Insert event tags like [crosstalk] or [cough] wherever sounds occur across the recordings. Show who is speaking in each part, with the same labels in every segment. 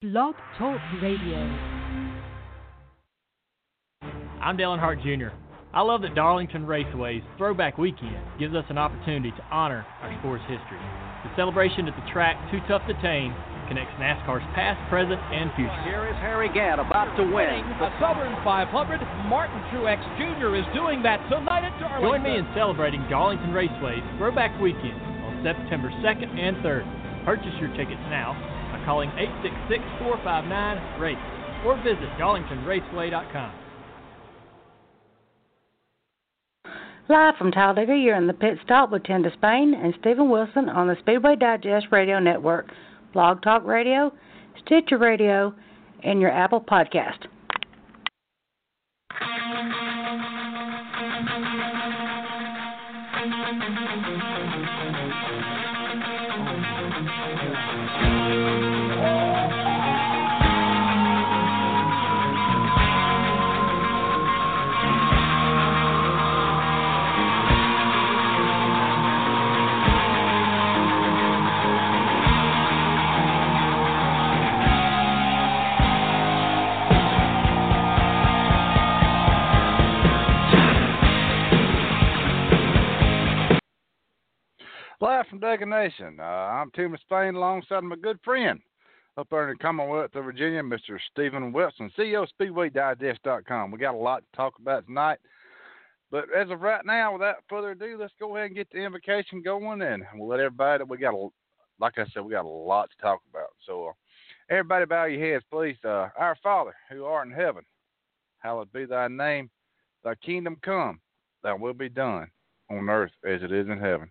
Speaker 1: Blog Talk Radio.
Speaker 2: I'm Dale Earnhardt Jr. I love that Darlington Raceway's Throwback Weekend gives us an opportunity to honor our sport's history. The celebration at the track, Too Tough to Tame, connects NASCAR's past, present, and future.
Speaker 3: Here is Harry Gant about to win.
Speaker 4: The Southern 500, Martin Truex Jr. is doing that tonight at Darlington.
Speaker 2: Join me in celebrating Darlington Raceway's Throwback Weekend on September 2nd and 3rd. Purchase your tickets now calling 866-459-RACE or visit darlingtonraceway.com.
Speaker 5: Live from Talladega, you're in the pit stop with Tim Disspain and Steven Wilson on the Speedway Digest Radio Network, Blog Talk Radio, Stitcher Radio, and your Apple Podcast.
Speaker 6: From Dega Nation. Uh, I'm Tim Disspain alongside my good friend up there in the Commonwealth of Virginia, Mr. Steven Wilson, CEO of SpeedwayDigest.com. We got a lot to talk about tonight. But as of right now, without further ado, let's go ahead and get the invocation going, and we'll let everybody we got, a, like I said, we got a lot to talk about. So, uh, everybody, bow your heads, please. Uh, Our Father, who art in heaven, hallowed be thy name. Thy kingdom come, thy will be done on earth as it is in heaven.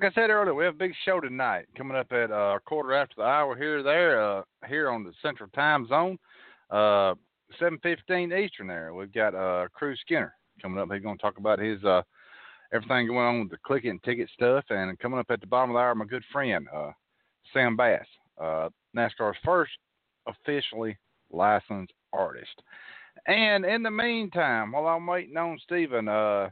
Speaker 6: Like I said earlier, we have a big show tonight coming up at uh, quarter after the hour here there uh, here on the Central Time Zone, uh, 7:15 Eastern. There, we've got uh, Cruz Skinner coming up. He's going to talk about his uh, everything going on with the clicking and ticket stuff, and coming up at the bottom of the hour, my good friend uh, Sam Bass, uh, NASCAR's first officially licensed artist. And in the meantime, while I'm waiting on Steven, uh,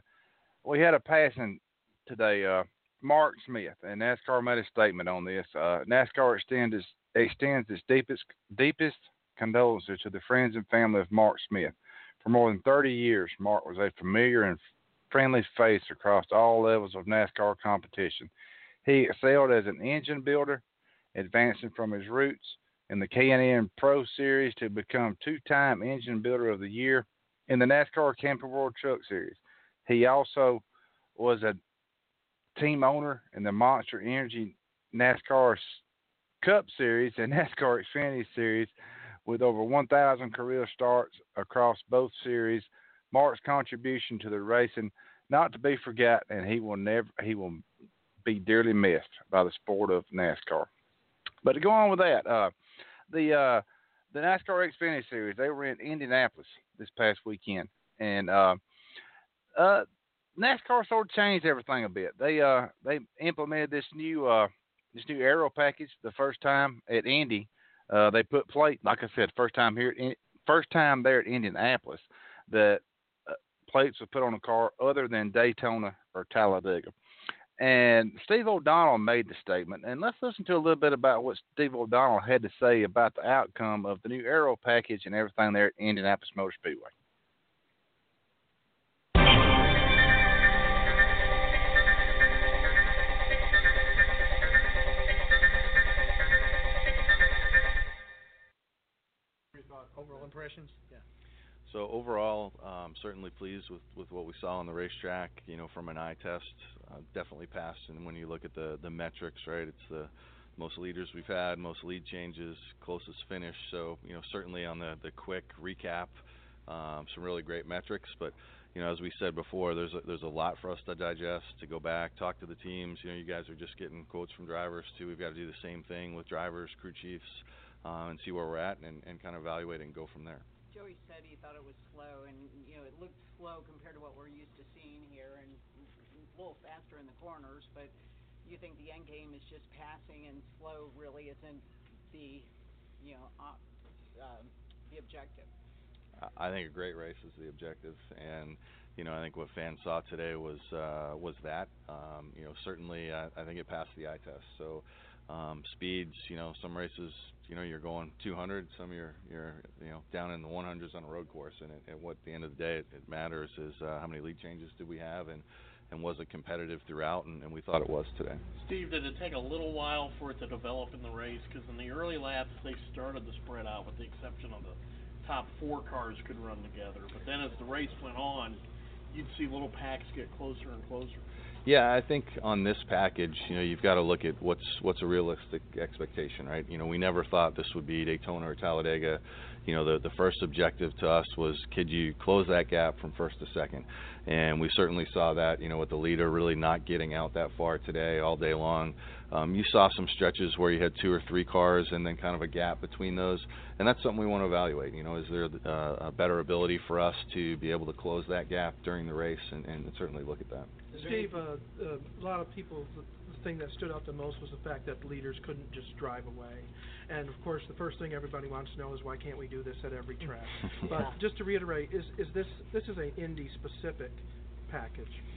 Speaker 6: we had a passing today. Uh, Mark Smith, and NASCAR made a statement on this. Uh, NASCAR extends its, extends its deepest deepest condolences to the friends and family of Mark Smith. For more than 30 years, Mark was a familiar and friendly face across all levels of NASCAR competition. He excelled as an engine builder, advancing from his roots in the K&N Pro Series to become two-time Engine Builder of the Year in the NASCAR Camping World Truck Series. He also was a team owner in the Monster Energy NASCAR Cup Series and [laughs] NASCAR Xfinity Series with over 1,000 career starts across both series. Mark's contribution to the racing not to be forgotten, and he will never he will be dearly missed by the sport of NASCAR. But to go on with that, uh, the uh, the NASCAR Xfinity Series they were in Indianapolis this past weekend, and uh, uh, NASCAR sort of changed everything a bit. They uh they implemented this new uh this new aero package the first time at Indy. Uh, they put plate like I said first time here in, first time there at Indianapolis that uh, plates were put on a car other than Daytona or Talladega. And Steve O'Donnell made the statement, and let's listen to a little bit about what Steve O'Donnell had to say about the outcome of the new aero package and everything there at Indianapolis Motor Speedway.
Speaker 7: Impressions?
Speaker 8: Yeah. So overall, um, certainly pleased with, with what we saw on the racetrack. You know, from an eye test, uh, definitely passed. And when you look at the the metrics, right, it's the most leaders we've had, most lead changes, closest finish. So you know, certainly on the the quick recap, um, some really great metrics. But you know, as we said before, there's a, there's a lot for us to digest, to go back, talk to the teams. You know, you guys are just getting quotes from drivers too. We've got to do the same thing with drivers, crew chiefs, uh, and see where we're at, and, and kind of evaluate and go from there.
Speaker 9: Joey said he thought it was slow, and you know it looked slow compared to what we're used to seeing here, and a little faster in the corners. But you think the end game is just passing, and slow really isn't the, you know, uh, uh, the objective.
Speaker 8: I think a great race is the objective, and you know I think what fans saw today was uh, was that. Um, you know certainly uh, I think it passed the eye test. So um, speeds, you know some races you know you're going 200, some you're you're you know down in the 100s on a road course, and, it, and what at the end of the day it, it matters is uh, how many lead changes did we have, and and was it competitive throughout, and, and we thought it was today.
Speaker 7: Steve, did it take a little while for it to develop in the race? Because in the early laps they started the spread out, with the exception of the top four cars could run together. But then as the race went on, you'd see little packs get closer and closer.
Speaker 8: Yeah, I think on this package, you know, you've got to look at what's what's a realistic expectation, right? You know, we never thought this would be Daytona or Talladega. You know, the the first objective to us was could you close that gap from first to second, and we certainly saw that. You know, with the leader really not getting out that far today, all day long. Um, you saw some stretches where you had two or three cars and then kind of a gap between those, and that's something we want to evaluate. You know, is there uh, a better ability for us to be able to close that gap during the race, and, and certainly look at that.
Speaker 10: Steve, uh, uh, a lot of people, the, the thing that stood out the most was the fact that leaders couldn't just drive away. And of course, the first thing everybody wants to know is why can't we do this at every track? [laughs] But just to reiterate, is is this this is an Indy specific package, right?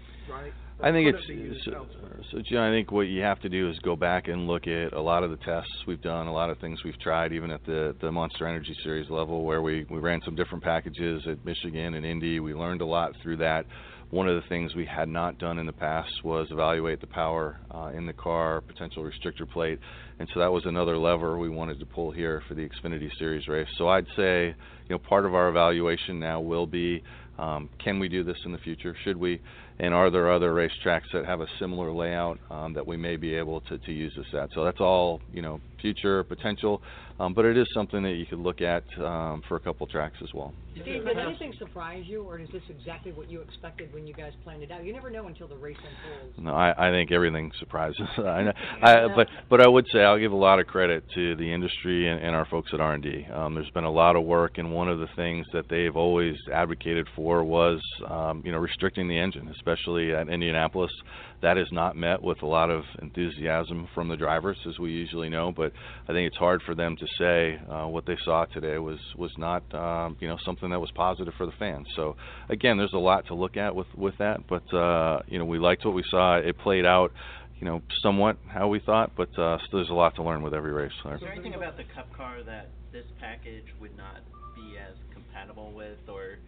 Speaker 8: I think it's so, so. John, I think what you have to do is go back and look at a lot of the tests we've done, a lot of things we've tried, even at the the Monster Energy Series level, where we we ran some different packages at Michigan and Indy. We learned a lot through that. One of the things we had not done in the past was evaluate the power uh, in the car, potential restrictor plate, and so that was another lever we wanted to pull here for the Xfinity Series race. So I'd say, you know, part of our evaluation now will be, um, can we do this in the future? Should we? And are there other racetracks that have a similar layout um, that we may be able to, to use this at? So that's all, you know, future potential, um, but it is something that you could look at um, for a couple tracks as well.
Speaker 11: Steve, did anything surprise you, or is this exactly what you expected when you guys planned it out? You never know until the race unfolds.
Speaker 8: No, I, I think everything surprises. [laughs] I, know- I, but but I would say I'll give a lot of credit to the industry and, and our folks at R&D. Um, there's been a lot of work, and one of the things that they've always advocated for was um, you know restricting the engine, especially at Indianapolis. That is not met with a lot of enthusiasm from the drivers, as we usually know. But I think it's hard for them to say uh, what they saw today was was not um, you know something that was positive for the fans. So again, there's a lot to look at with with that. But uh, you know we liked what we saw. It played out. You know, somewhat how we thought, but uh, still there's a lot to learn with every race.
Speaker 12: Is there anything about the Cup car that this package would not be as compatible with, or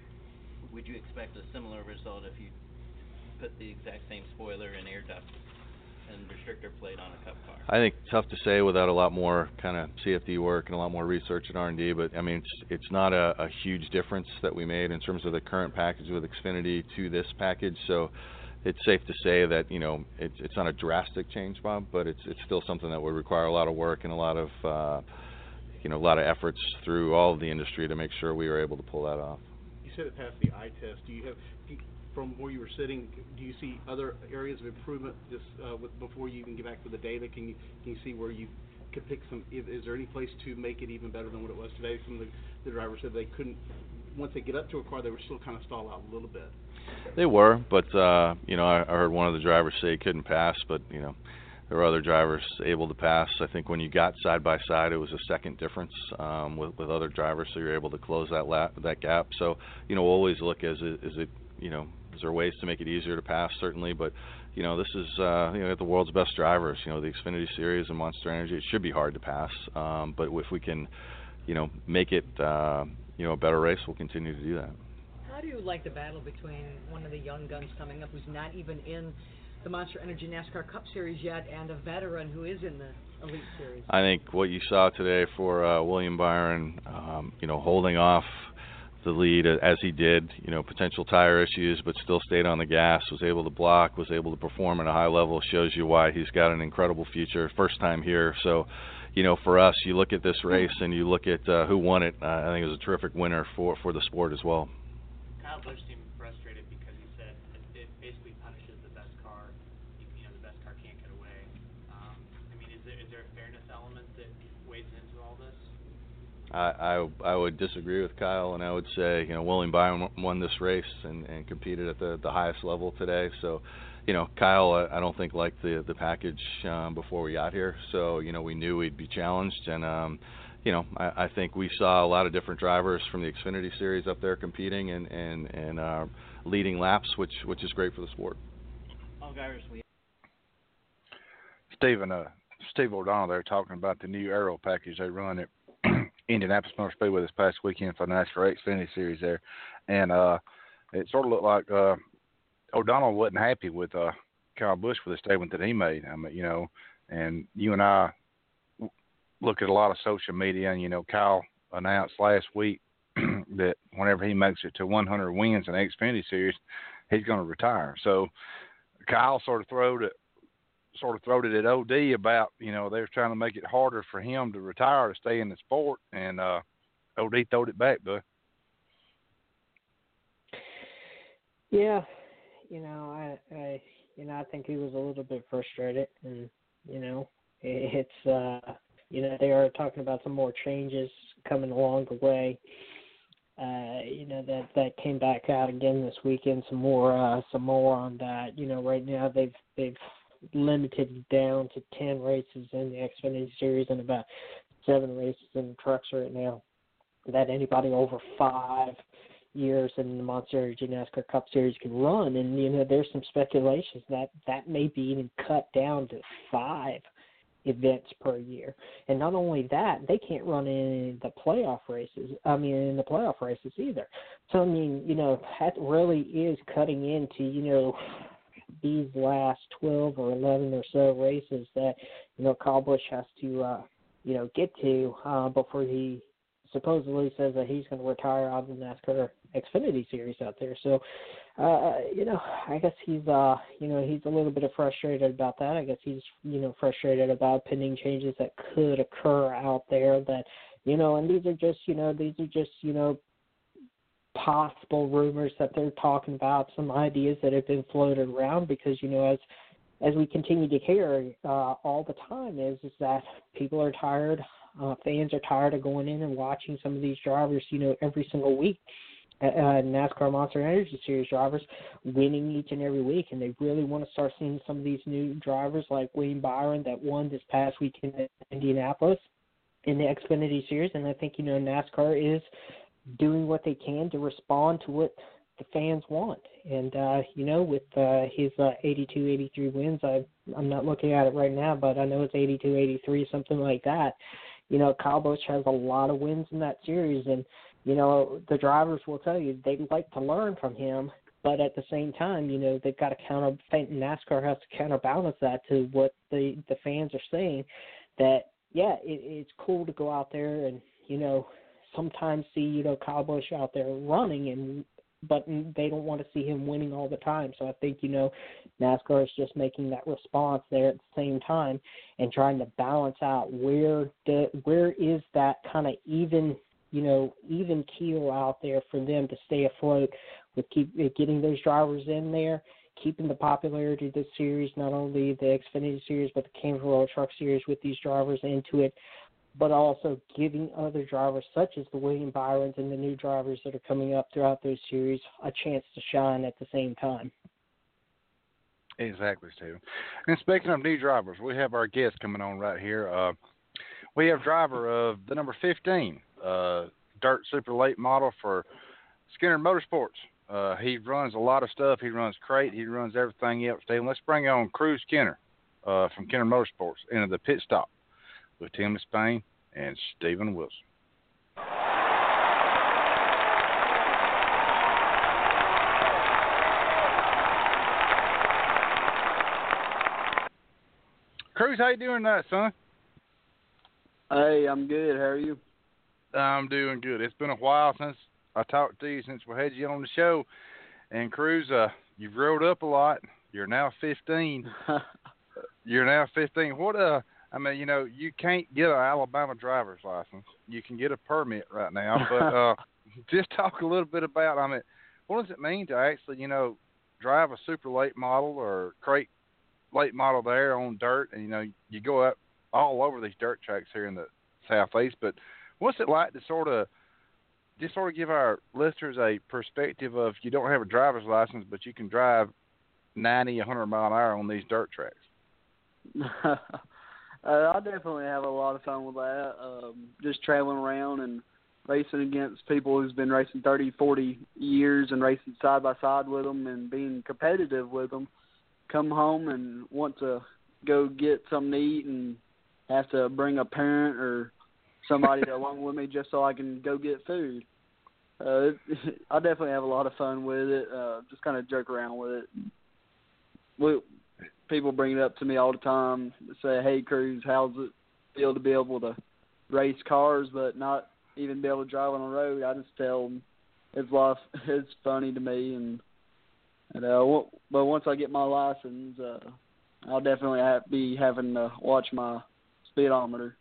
Speaker 12: would you expect a similar result if you put the exact same spoiler and air duct and restrictor plate on a Cup car?
Speaker 8: I think tough to say without a lot more kind of CFD work and a lot more research and R&D. But I mean, it's it's not a, a huge difference that we made in terms of the current package with Xfinity to this package. So it's safe to say that you know it's it's not a drastic change, Bob, but it's it's still something that would require a lot of work and a lot of uh, you know a lot of efforts through all of the industry to make sure we are able to pull that off.
Speaker 13: You said it passed the eye test. Do you have do you, from where you were sitting? Do you see other areas of improvement just uh, with, before you even get back to the data? Can you can you see where you could pick some? Is, is there any place to make it even better than what it was today? Some of the, the drivers said they couldn't. Once they get up to a car, they were still kind of stall out a little bit.
Speaker 8: They were, but uh, you know, I, I heard one of the drivers say he couldn't pass, but you know, there were other drivers able to pass. I think when you got side by side, it was a second difference um, with with other drivers, so you're able to close that lap, that gap. So you know, always look as is it you know, is there ways to make it easier to pass? Certainly, but you know, this is uh, you know the world's best drivers. You know, the Xfinity Series and Monster Energy. It should be hard to pass, um, but if we can, you know, make it uh, you know a better race, we'll continue to do that.
Speaker 11: How do you like the battle between one of the young guns coming up who's not even in the Monster Energy NASCAR Cup Series yet, and a veteran who is in the Elite Series?
Speaker 8: I think what you saw today for uh, William Byron, um, you know, holding off the lead as he did, you know, potential tire issues, but still stayed on the gas, was able to block, was able to perform at a high level, shows you why he's got an incredible future. First time here, so you know, for us, you look at this race and you look at uh, who won it. Uh, I think it was a terrific winner for for the sport as well.
Speaker 14: I,
Speaker 8: I I would disagree with Kyle, and I would say you know William Byron won this race and, and competed at the the highest level today. So, you know Kyle, I, I don't think liked the the package um, before we got here. So you know we knew we'd be challenged, and um, you know, I, I think we saw a lot of different drivers from the Xfinity Series up there competing and and and uh, leading laps, which which is great for the sport.
Speaker 14: All drivers we.
Speaker 6: Steven, uh, Steve O'Donnell, there talking about the new aero package they run at Indianapolis Motor Speedway this past weekend for the NASCAR Xfinity Series there, and uh, it sort of looked like uh, O'Donnell wasn't happy with uh, Kyle Busch for the statement that he made. I mean, you know, and you and I look at a lot of social media, and you know, Kyle announced last week [clears throat] that whenever he makes it to 100 wins in the Xfinity Series, he's going to retire. So Kyle sort of threw it, sort of throwed it at OD about you know they're trying to make it harder for him to retire to stay in the sport, and uh, OD throwed it back, but
Speaker 15: yeah, you know, I, I, you know, I think he was a little bit frustrated, and you know, it's uh you know, they are talking about some more changes coming along the way. Uh, you know that that came back out again this weekend. Some more, uh, some more on that. You know, right now they've they've limited down to ten races in the Xfinity Series and about seven races in the trucks right now. That anybody over five years in the Monster NASCAR Cup Series can run, and you know there's some speculations that that may be even cut down to five events per year. And not only that, they can't run in the playoff races. I mean, in the playoff races either. So I mean, you know, that really is cutting into you know these last twelve or eleven or so races that you know Kyle Busch has to uh, you know get to uh, before he supposedly says that he's going to retire out of the NASCAR Xfinity Series out there. So, uh, you know, I guess he's, uh, you know, he's a little bit frustrated about that. I guess he's, you know, frustrated about pending changes that could occur out there. That, you know, and these are just, you know, these are just, you know, possible rumors that they're talking about, some ideas that have been floated around because, you know, as as we continue to hear uh, all the time is is that people are tired, uh, fans are tired of going in and watching some of these drivers, you know, every single week uh, NASCAR Monster Energy Series drivers winning each and every week, and they really want to start seeing some of these new drivers like William Byron that won this past weekend in Indianapolis in the Xfinity Series. And I think you know NASCAR is doing what they can to respond to what the fans want. And uh, you know, with uh, his uh, 82, 83 wins, I I'm not looking at it right now, but I know it's 82, 83, something like that. You know, Kyle Busch has a lot of wins in that series, and you know, the drivers will tell you they'd like to learn from him but at the same time, you know, they've got to counter NASCAR has to counterbalance that to what the the fans are saying that yeah, it, it's cool to go out there and you know sometimes see you know Kyle Busch out there running and but they don't want to see him winning all the time. So I think you know NASCAR is just making that response there at the same time and trying to balance out where the where is that kind of even you know even keel out there for them to stay afloat with keep getting those drivers in there keeping the popularity of the series, not only the Xfinity Series but the World Truck Series with these drivers into it, but also giving other drivers such as the William Byrons and the new drivers that are coming up throughout those series a chance to shine at the same time.
Speaker 6: Exactly, Steven. And speaking of new drivers, we have our guest coming on right here. Uh, we have driver of the number 15 uh, dirt super late model for Skinner Motorsports. Uh, he runs a lot of stuff. He runs crate. He runs everything else. Steven, let's bring on Cruz Skinner uh, from Skinner Motorsports into the pit stop with Tim Disspain and Steven Wilson. Cruz, how you doing tonight, son?
Speaker 16: Hey, I'm good. How are you?
Speaker 6: I'm doing good. It's been a while since I talked to you since we had you on the show. And Cruz, uh, you've rolled up a lot. You're now 15. [laughs] You're now 15. What uh, I mean, you know, you can't get an Alabama driver's license. You can get a permit right now, [laughs] but uh, just talk a little bit about. I mean, what does it mean to actually, you know, drive a super late model or crate late model there on dirt, and you know, you go up all over these dirt tracks here in the southeast. But what's it like to sort of just sort of give our listeners a perspective of you don't have a driver's license, but you can drive 90, a 100 mile an hour on these dirt tracks? [laughs]
Speaker 16: uh, I definitely have a lot of fun with that. Um, just traveling around and racing against people who's been racing 30, 40 years and racing side by side with them and being competitive with them. Come home and want to go get something to eat and have to bring a parent or somebody [laughs] along with me just so I can go get food uh, [laughs] I definitely have a lot of fun with it. Uh, just kind of joke around with it. We, people bring it up to me all the time. Say, "Hey, Cruz, how's it feel to be able to race cars, but not even be able to drive on the road?" I just tell them it's life. [laughs] It's funny to me, and and uh, but once I get my license, uh, I'll definitely have, be having to watch my speedometer.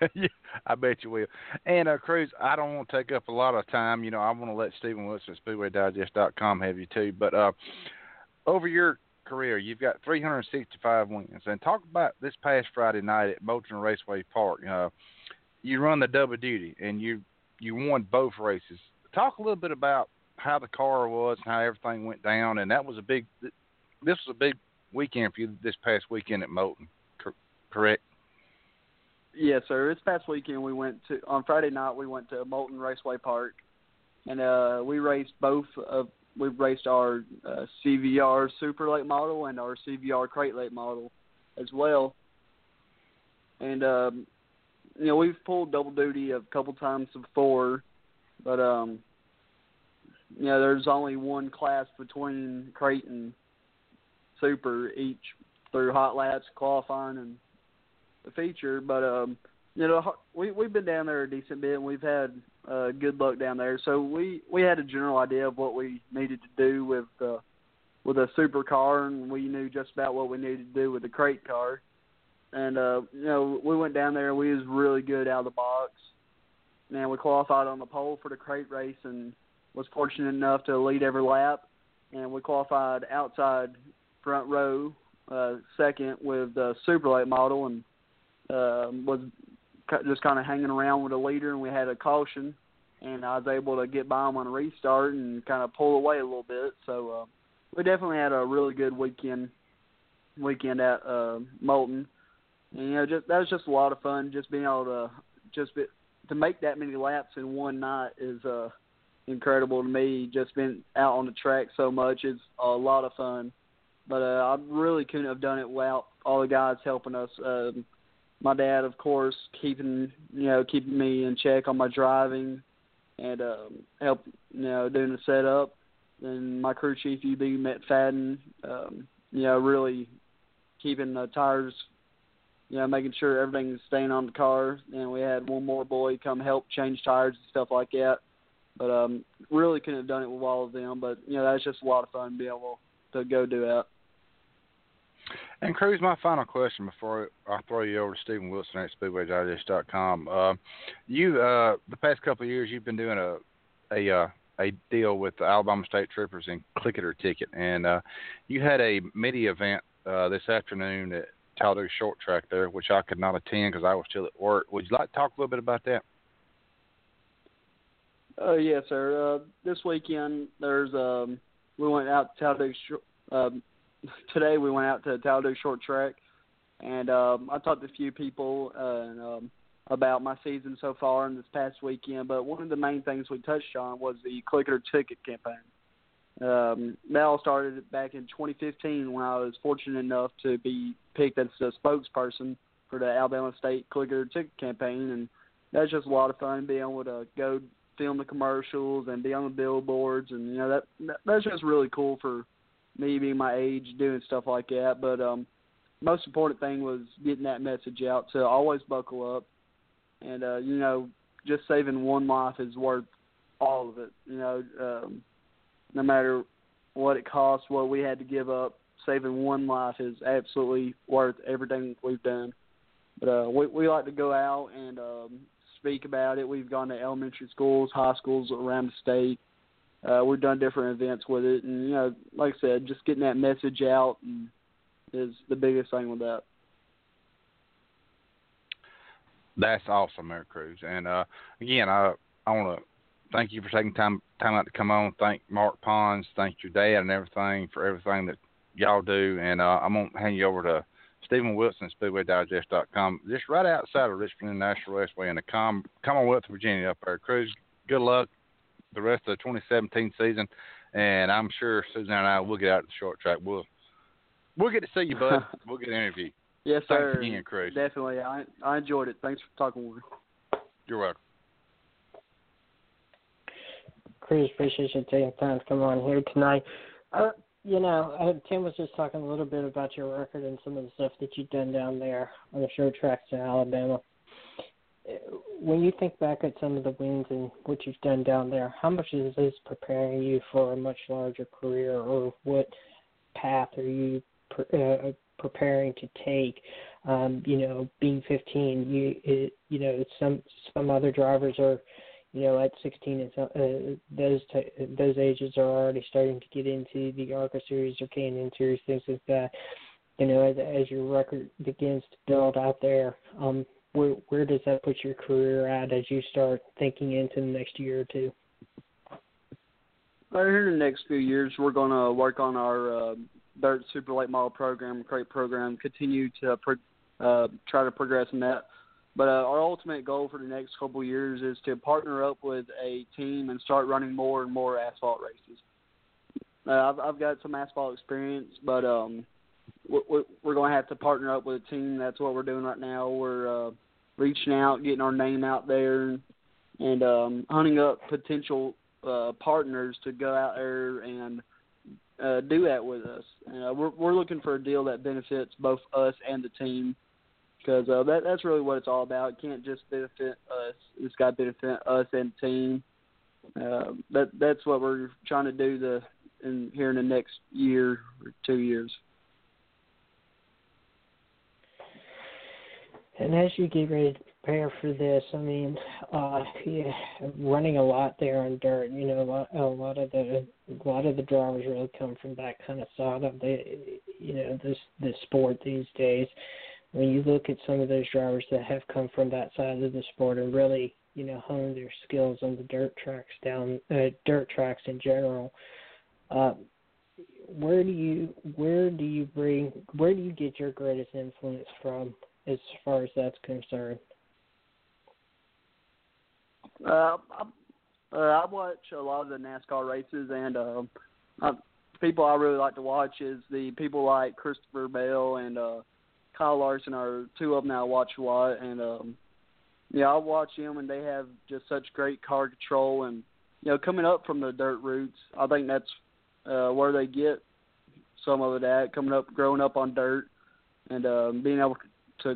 Speaker 16: [laughs]
Speaker 6: yeah, I bet you will. And uh, Cruz, I don't want to take up a lot of time. You know, I want to let Steven Wilson at SpeedwayDigest.com have you too. But uh, over your career, you've got 365 wins. And talk about this past Friday night at Moulton Raceway Park. Uh, you run the double duty, and you you won both races. Talk a little bit about how the car was and how everything went down. And that was a big. This was a big weekend for you this past weekend at Moulton, correct?
Speaker 16: Yes, sir. This past weekend we went to on Friday night we went to Moulton Raceway Park, and uh, we raced both of we raced our uh, CVR Super Late model and our CVR Crate Late model as well. And um, you know we've pulled double duty a couple times before, but um, you know there's only one class between Crate and Super each through hot laps qualifying and the feature, but um, you know, we we've been down there a decent bit, and we've had uh, good luck down there. So we we had a general idea of what we needed to do with uh, with a super car, and we knew just about what we needed to do with the crate car. And uh, you know, we went down there. We was really good out of the box. And we qualified on the pole for the crate race, and was fortunate enough to lead every lap. And we qualified outside front row uh, second with the super late model, and uh, was just kind of hanging around with a leader, and we had a caution, and I was able to get by him on a restart and kind of pull away a little bit. So uh, we definitely had a really good weekend weekend at uh, Moulton. And, you know, just that was just a lot of fun. Just being able to just be, to make that many laps in one night is uh, incredible to me. Just being out on the track so much is a lot of fun. But uh, I really couldn't have done it without all the guys helping us. Um, my dad, of course, keeping you know keeping me in check on my driving and um, help you know doing the setup, and my crew chief UB McFadden, um, you know, really keeping the tires, you know, making sure everything's staying on the car. And we had one more boy come help change tires and stuff like that. But um, really couldn't have done it with all of them. But you know, that's just a lot of fun to be able to go do that.
Speaker 6: And Cruz, my final question before I throw you over to Steven Wilson at SpeedwayDigest.com. Uh, you, uh, the past couple of years, you've been doing a a uh, a deal with the Alabama State Troopers and Click It or Ticket, and uh, you had a midi event uh, this afternoon at Talladega Short Track there, which I could not attend because I was still at work. Would you like to talk a little bit about that?
Speaker 16: Uh, yes, sir. Uh, this weekend, there's um, we went out to Talladega. Short, um, today we went out to Talladega Short Track, and um, I talked to a few people uh, and, um, about my season so far in this past weekend. But one of the main things we touched on was the Click It or Ticket campaign. Um, that all started back in 2015 when I was fortunate enough to be picked as a spokesperson for the Alabama State Click It or Ticket campaign, and that's just a lot of fun being able to go film the commercials and be on the billboards, and you know that that's just really cool for me being my age doing stuff like that. But um, most important thing was getting that message out to always buckle up, and uh, you know just saving one life is worth all of it. You know, um, no matter what it costs, what we had to give up, saving one life is absolutely worth everything we've done. But uh, we we like to go out and um, speak about it. We've gone to elementary schools, high schools around the state. Uh, we've done different events with it, and you know, like I said, just getting that message out is the biggest thing with that.
Speaker 6: That's awesome, Eric Cruz. And uh, again, I I want to thank you for taking time time out to come on. Thank Mark Pons, thank your dad and everything for everything that y'all do. And uh, I'm gonna hand you over to Steven Wilson, SpeedwayDigest.com, just right outside of Richmond International Raceway in the Com- Commonwealth of Virginia up there. Cruz, good luck the rest of the 2017 season, and I'm sure Susan and I will get out to the short track. We'll we'll get to see you, bud. [laughs] we'll get an interview.
Speaker 16: Yes,
Speaker 6: Thanks
Speaker 16: sir.
Speaker 6: again, Cruz.
Speaker 16: Definitely, I I enjoyed it. Thanks for talking with me.
Speaker 6: You're welcome.
Speaker 15: Cruz, appreciate you taking time to come on here tonight. Uh, you know, uh, Tim was just talking a little bit about your record and some of the stuff that you've done down there on the short tracks in Alabama. When you think back at some of the wins and what you've done down there, how much is this preparing you for a much larger career, or what path are you pre- uh, preparing to take? Um, you know, being 15, you it, you know some some other drivers are you know, at 16, it's, uh, those t- those ages are already starting to get into the ARCA series or K&N series, things like that. You know, as, as your record begins to build out there, um, where where does that put your career at as you start thinking into the next year or two?
Speaker 16: Right here in the next few years, we're going to work on our uh, dirt super late model program, crate program, continue to pro- uh, try to progress in that. But uh, our ultimate goal for the next couple of years is to partner up with a team and start running more and more asphalt races. Uh, I've, I've got some asphalt experience, but um, we're, we're going to have to partner up with a team. That's what we're doing right now. We're uh, reaching out, getting our name out there, and um, hunting up potential uh, partners to go out there and uh, do that with us. Uh, we're, we're looking for a deal that benefits both us and the team because uh, that that's really what it's all about. It can't just benefit us; it's got to benefit us and the team. Uh, that that's what we're trying to do the in here in the next year or two years.
Speaker 15: And as you get ready to prepare for this, I mean, uh, yeah, running a lot there on dirt. You know, a lot, a lot of the a lot of the drivers really come from that kind of side of the, you know, this this sport these days. When you look at some of those drivers that have come from that side of the sport and really, you know, hone their skills on the dirt tracks down, uh, dirt tracks in general. Uh, where do you where do you bring where do you get your greatest influence from as far as that's concerned?
Speaker 16: Uh, I, uh, I watch a lot of the NASCAR races, and uh, uh, people I really like to watch is the people like Christopher Bell and uh, Kyle Larson are two of them that I watch a lot, and um, yeah, I watch them, and they have just such great car control, and you know, coming up from the dirt routes, I think that's uh, where they get some of it at, coming up, growing up on dirt, and um, being able to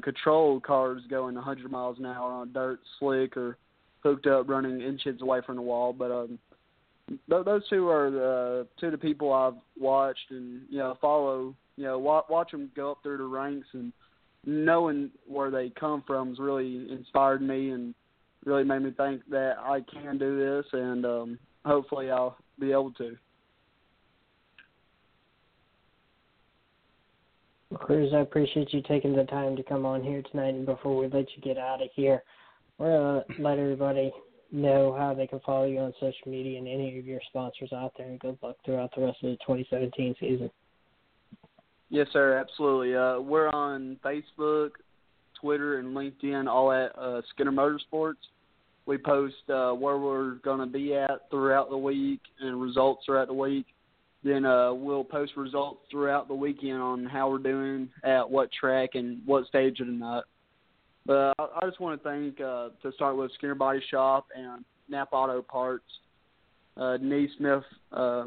Speaker 16: control cars going 100 miles an hour on dirt, slick, or hooked up, running inches away from the wall. But um, th- those two are the two of the people I've watched and you know follow. You know, watch, watch them go up through the ranks and knowing where they come from has really inspired me and really made me think that I can do this and um, hopefully I'll be able to.
Speaker 15: Cruz, I appreciate you taking the time to come on here tonight. And before we let you get out of here, we're going to let everybody know how they can follow you on social media and any of your sponsors out there. And good luck throughout the rest of the 2017 season.
Speaker 16: Yes, sir, absolutely. Uh, we're on Facebook, Twitter, and LinkedIn, all at uh, Skinner Motorsports. We post uh, where we're going to be at throughout the week and results throughout the week. Then uh, we'll post results throughout the weekend on how we're doing at what track and what stage of the night. But I, I just want to thank, uh, to start with, Skinner Body Shop and Napa Auto Parts, uh, Neesmith, uh,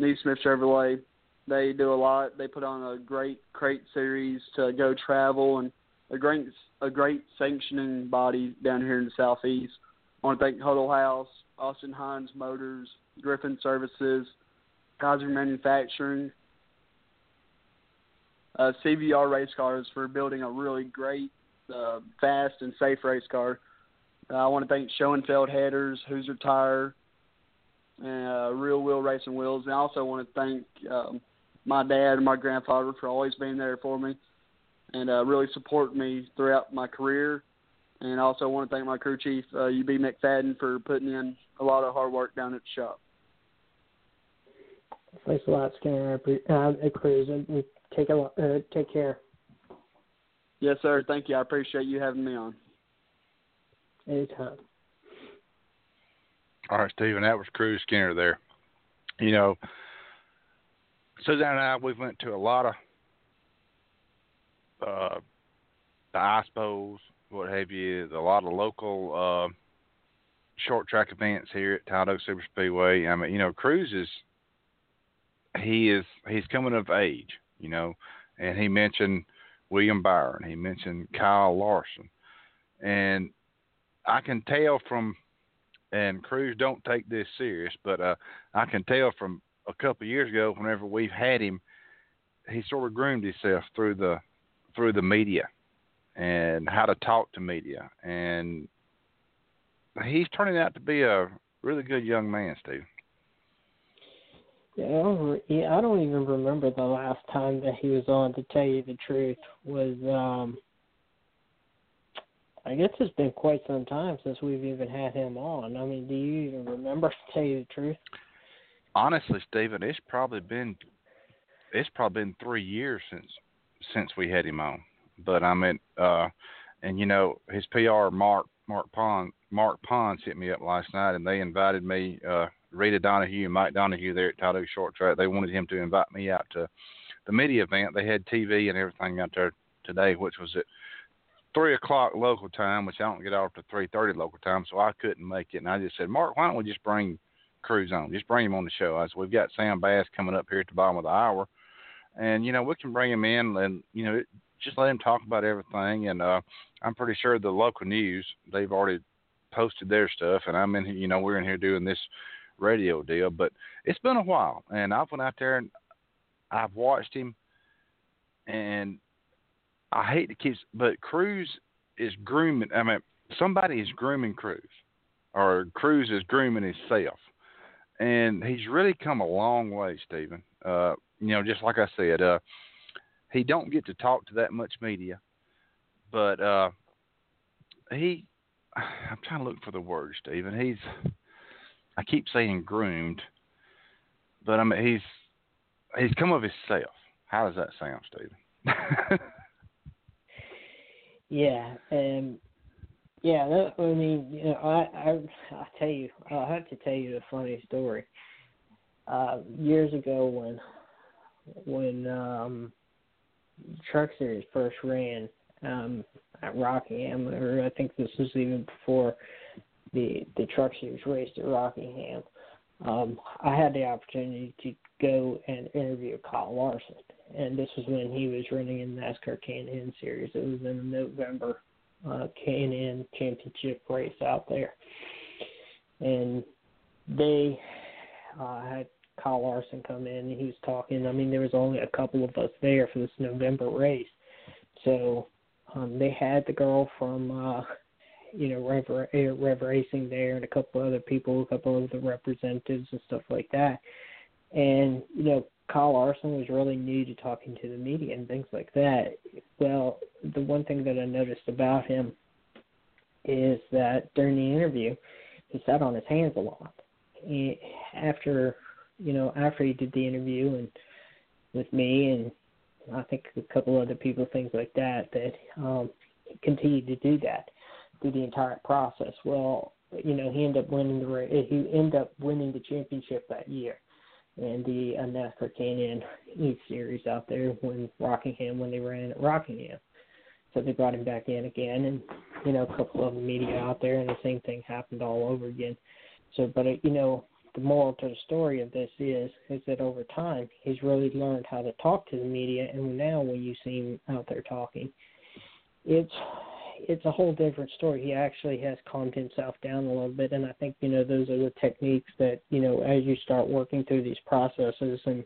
Speaker 16: Neesmith Chevrolet. They do a lot. They put on a great crate series to go travel and a great a great sanctioning body down here in the southeast. I want to thank Huddle House, Austin Hines Motors, Griffin Services, Kaiser Manufacturing, uh, CVR Race Cars for building a really great, uh, fast, and safe race car. Uh, I want to thank Schoenfeld Headers, Hoosier Tire, and uh, Real Wheel Racing Wheels. And I also want to thank um, my dad and my grandfather for always being there for me and uh, really support me throughout my career. And I also want to thank my crew chief, uh, UB McFadden, for putting in a lot of hard work down at the shop.
Speaker 15: Thanks a lot, Skinner. Uh, Cruz, and take a uh, take care.
Speaker 16: Yes, sir. Thank you. I appreciate you having me on.
Speaker 15: Anytime.
Speaker 6: All right, Steven. That was Cruz Skinner there. You know, Suzanne and I, we went to a lot of uh, the ice bowls, what have you, a lot of local uh, short track events here at Talladega Super Speedway. I mean, you know, Cruz is he is he's coming of age, you know, and he mentioned William Byron, he mentioned Kyle Larson, and I can tell from and Cruz don't take this serious, but uh, I can tell from a couple of years ago, whenever we've had him, he sort of groomed himself through the through the media and how to talk to media, and he's turning out to be a really good young man, Steve.
Speaker 15: Yeah, I don't, even remember the last time that he was on. To tell you the truth, was um, I guess it's been quite some time since we've even had him on. I mean, do you even remember? To tell you the truth,
Speaker 6: honestly, Steven, it's probably been it's probably been three years since since we had him on. But I mean, uh, and you know, his PR Mark Mark Pond Mark Pons hit me up last night, and they invited me. Uh, Rita Donahue, and Mike Donahue there at Talladega Short Track. They wanted him to invite me out to the media event. They had TV and everything out there today, which was at three o'clock local time, which I don't get off to three thirty local time, so I couldn't make it. And I just said, Mark, why don't we just bring Cruz on? Just bring him on the show. I said, we've got Sam Bass coming up here at the bottom of the hour, and you know we can bring him in and you know just let him talk about everything. And uh, I'm pretty sure the local news they've already posted their stuff, and I'm in. You know we're in here doing this radio deal, but it's been a while, and I've went out there and I've watched him, and I hate to keep, but Cruz is grooming. I mean, somebody is grooming Cruz, or Cruz is grooming himself, and he's really come a long way, Steven. Uh, you know, just like I said, uh, he don't get to talk to that much media, but uh, he. [sighs] I'm trying to look for the word, Steven. He's I keep saying groomed, but I mean he's he's come of himself. How does that sound, Steven? [laughs]
Speaker 15: yeah, and yeah, that, I mean, you know, I I I tell you, I have to tell you a funny story. Uh, years ago, when when um, Truck Series first ran um, at Rockingham, or I think this was even before the the truck series raced at Rockingham. um, I had the opportunity to go and interview Kyle Larson, and this was when he was running in the NASCAR K&N Series. It was in the November uh, K&N Championship race out there, and they uh, had Kyle Larson come in. And he was talking. I mean, there was only a couple of us there for this November race, so um, they had the girl from uh, you know Rev, Rev Racing there, and a couple other people, a couple of the representatives and stuff like that. And you know, Kyle Larson was really new to talking to the media and things like that. Well, the one thing that I noticed about him is that during the interview, he sat on his hands a lot. He, after you know, after he did the interview and with me and I think a couple other people, things like that, that um, he continued to do that through the entire process. Well, you know, he ended up winning the he ended up winning the championship that year, and the NASCAR K&N East Series out there when Rockingham when they ran at Rockingham. So they brought him back in again, and you know, a couple of the media out there, and the same thing happened all over again. So, but uh, you know, the moral to the story of this is is that over time he's really learned how to talk to the media, and now when you see him out there talking, it's it's a whole different story. He actually has calmed himself down a little bit, and I think you know those are the techniques that you know as you start working through these processes and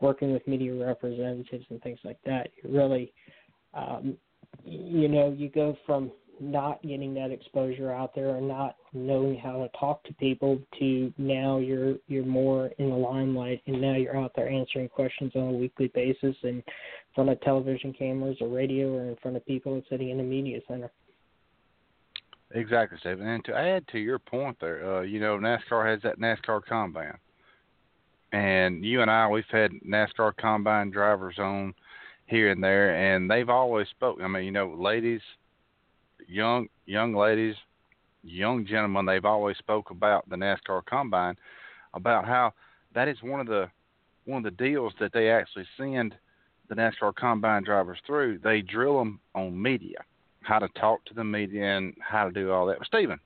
Speaker 15: working with media representatives and things like that, you really, um, you know, you go from not getting that exposure out there and not knowing how to talk to people to now you're you're more in the limelight and now you're out there answering questions on a weekly basis in front of television cameras or radio or in front of people sitting in the media center.
Speaker 6: Exactly, Steven. And to add to your point there, uh, you know, NASCAR has that NASCAR combine. And you and I, we've had NASCAR combine drivers on here and there, and they've always spoken. I mean, you know, ladies – young young ladies, young gentlemen, they've always spoke about the NASCAR Combine, about how that is one of the one of the deals that they actually send the NASCAR Combine drivers through. They drill them on media, how to talk to the media and how to do all that. But Steven,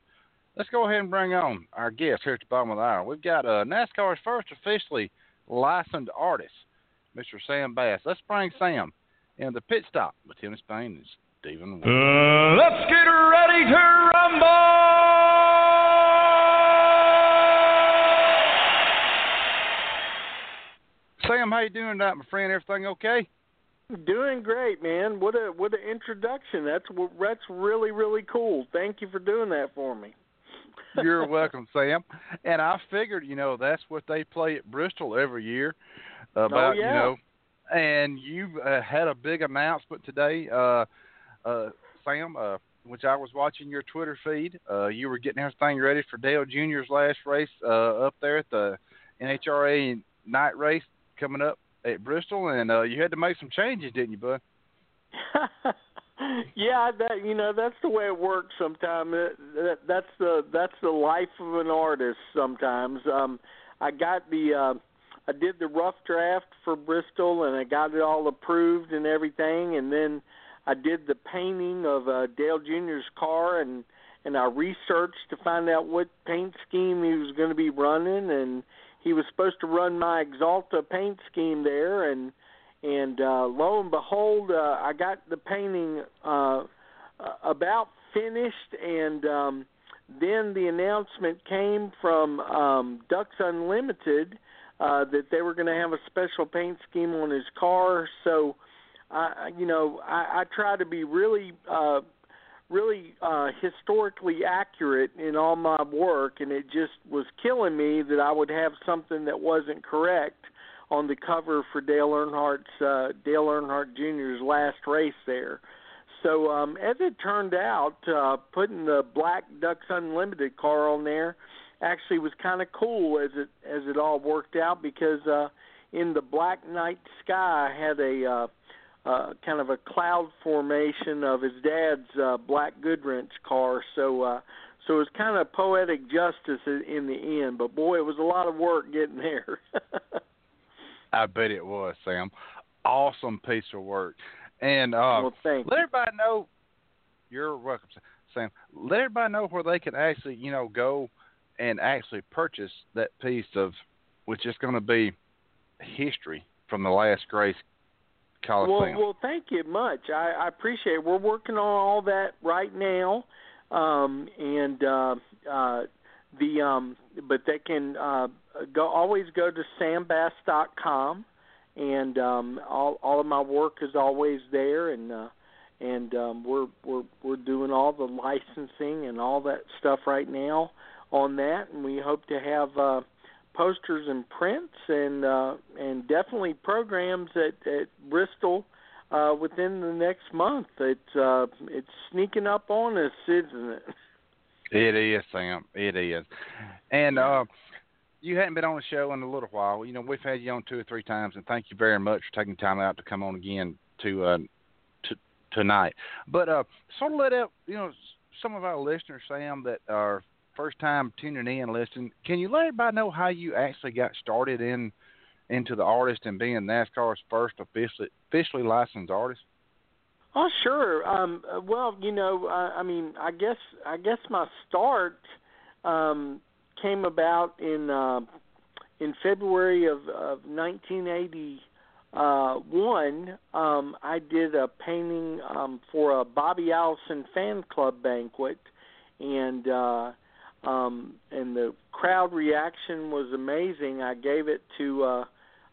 Speaker 6: let's go ahead and bring on our guest here at the bottom of the hour. We've got uh, NASCAR's first officially licensed artist, Mr. Sam Bass. Let's bring Sam in the pit stop with Tim Disspain and Steven.
Speaker 17: Uh, let's get ready to rumble!
Speaker 6: Sam, how you doing tonight, my friend? Everything okay?
Speaker 18: Doing great, man. What a what an introduction. That's that's really really cool. Thank you for doing that for me. [laughs]
Speaker 6: You're welcome, Sam. And I figured, you know, that's what they play at Bristol every year about,
Speaker 18: oh, yeah.
Speaker 6: you know, and you uh, had a big announcement today. Uh, uh, Sam, uh, which I was watching your Twitter feed. Uh, you were getting everything ready for Dale Jr.'s last race uh, up there at the NHRA night race coming up at Bristol, and uh, you had to make some changes, didn't you, bud? [laughs]
Speaker 18: yeah, that you know that's the way it works. Sometimes that, that's the that's the life of an artist. Sometimes um, I got the uh, I did the rough draft for Bristol, and I got it all approved and everything, and then I did the painting of uh, Dale Jr.'s car and and I researched to find out what paint scheme he was going to be running and he was supposed to run my Axalta paint scheme there and and uh lo and behold uh I got the painting uh about finished and um then the announcement came from um Ducks Unlimited uh that they were going to have a special paint scheme on his car. So I you know I, I try to be really uh, really uh, historically accurate in all my work, and it just was killing me that I would have something that wasn't correct on the cover for Dale Earnhardt's uh, Dale Earnhardt Jr.'s last race there. So um, as it turned out, uh, putting the Black Ducks Unlimited car on there actually was kind of cool as it as it all worked out because uh, in the black night sky had a uh, uh, kind of a cloud formation of his dad's uh, black Goodwrench car. So uh, so it was kind of poetic justice in, in the end. But boy, it was a lot of work getting there. [laughs]
Speaker 6: I bet it was, Sam. Awesome piece of work. And uh,
Speaker 18: well,
Speaker 6: let
Speaker 18: you.
Speaker 6: everybody know you're welcome, Sam. Let everybody know where they can actually, you know, go and actually purchase that piece of which is going to be history from the last Grace
Speaker 18: Well, well, thank you much. I, I appreciate it. We're working on all that right now, um, and uh, uh, the um, but they can uh, go always go to sambass.com, and um, all all of my work is always there, and uh, and um, we're we're we're doing all the licensing and all that stuff right now on that, and we hope to have. Uh, posters and prints and uh, and definitely programs at, at Bristol uh, within the next month. It's uh, it's sneaking up on us, isn't it?
Speaker 6: It is, Sam. It is. And uh, you hadn't been on the show in a little while. You know, we've had you on two or three times, and thank you very much for taking time out to come on again to uh, to tonight. But uh, sort of let out, you know, some of our listeners, Sam, that are first time tuning in, listening, can you let everybody know how you actually got started in into the artist and being NASCAR's first officially officially licensed artist?
Speaker 18: Oh, sure. Um, well, you know, uh, I mean, I guess I guess my start um, came about in uh, in February of, of 1981. Um, I did a painting um, for a Bobby Allison fan club banquet, and uh, um, and the crowd reaction was amazing. I gave it to uh,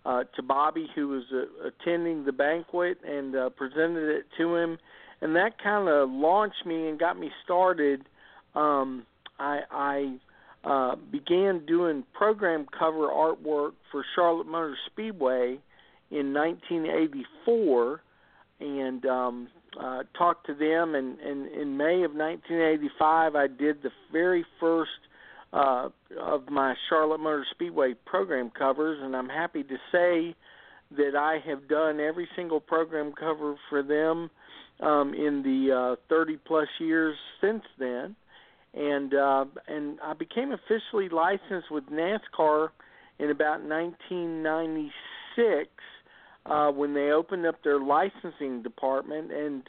Speaker 18: uh, to Bobby, who was uh, attending the banquet, and uh, presented it to him, and that kind of launched me and got me started. Um, I, I uh, began doing program cover artwork for Charlotte Motor Speedway in 1984, and um, uh, talked to them. And, and in May of 1985, I did the very first uh, of my Charlotte Motor Speedway program covers, and I'm happy to say that I have done every single program cover for them um, in the uh, 30 plus years since then. And uh, and I became officially licensed with NASCAR in about 1996 uh, when they opened up their licensing department, and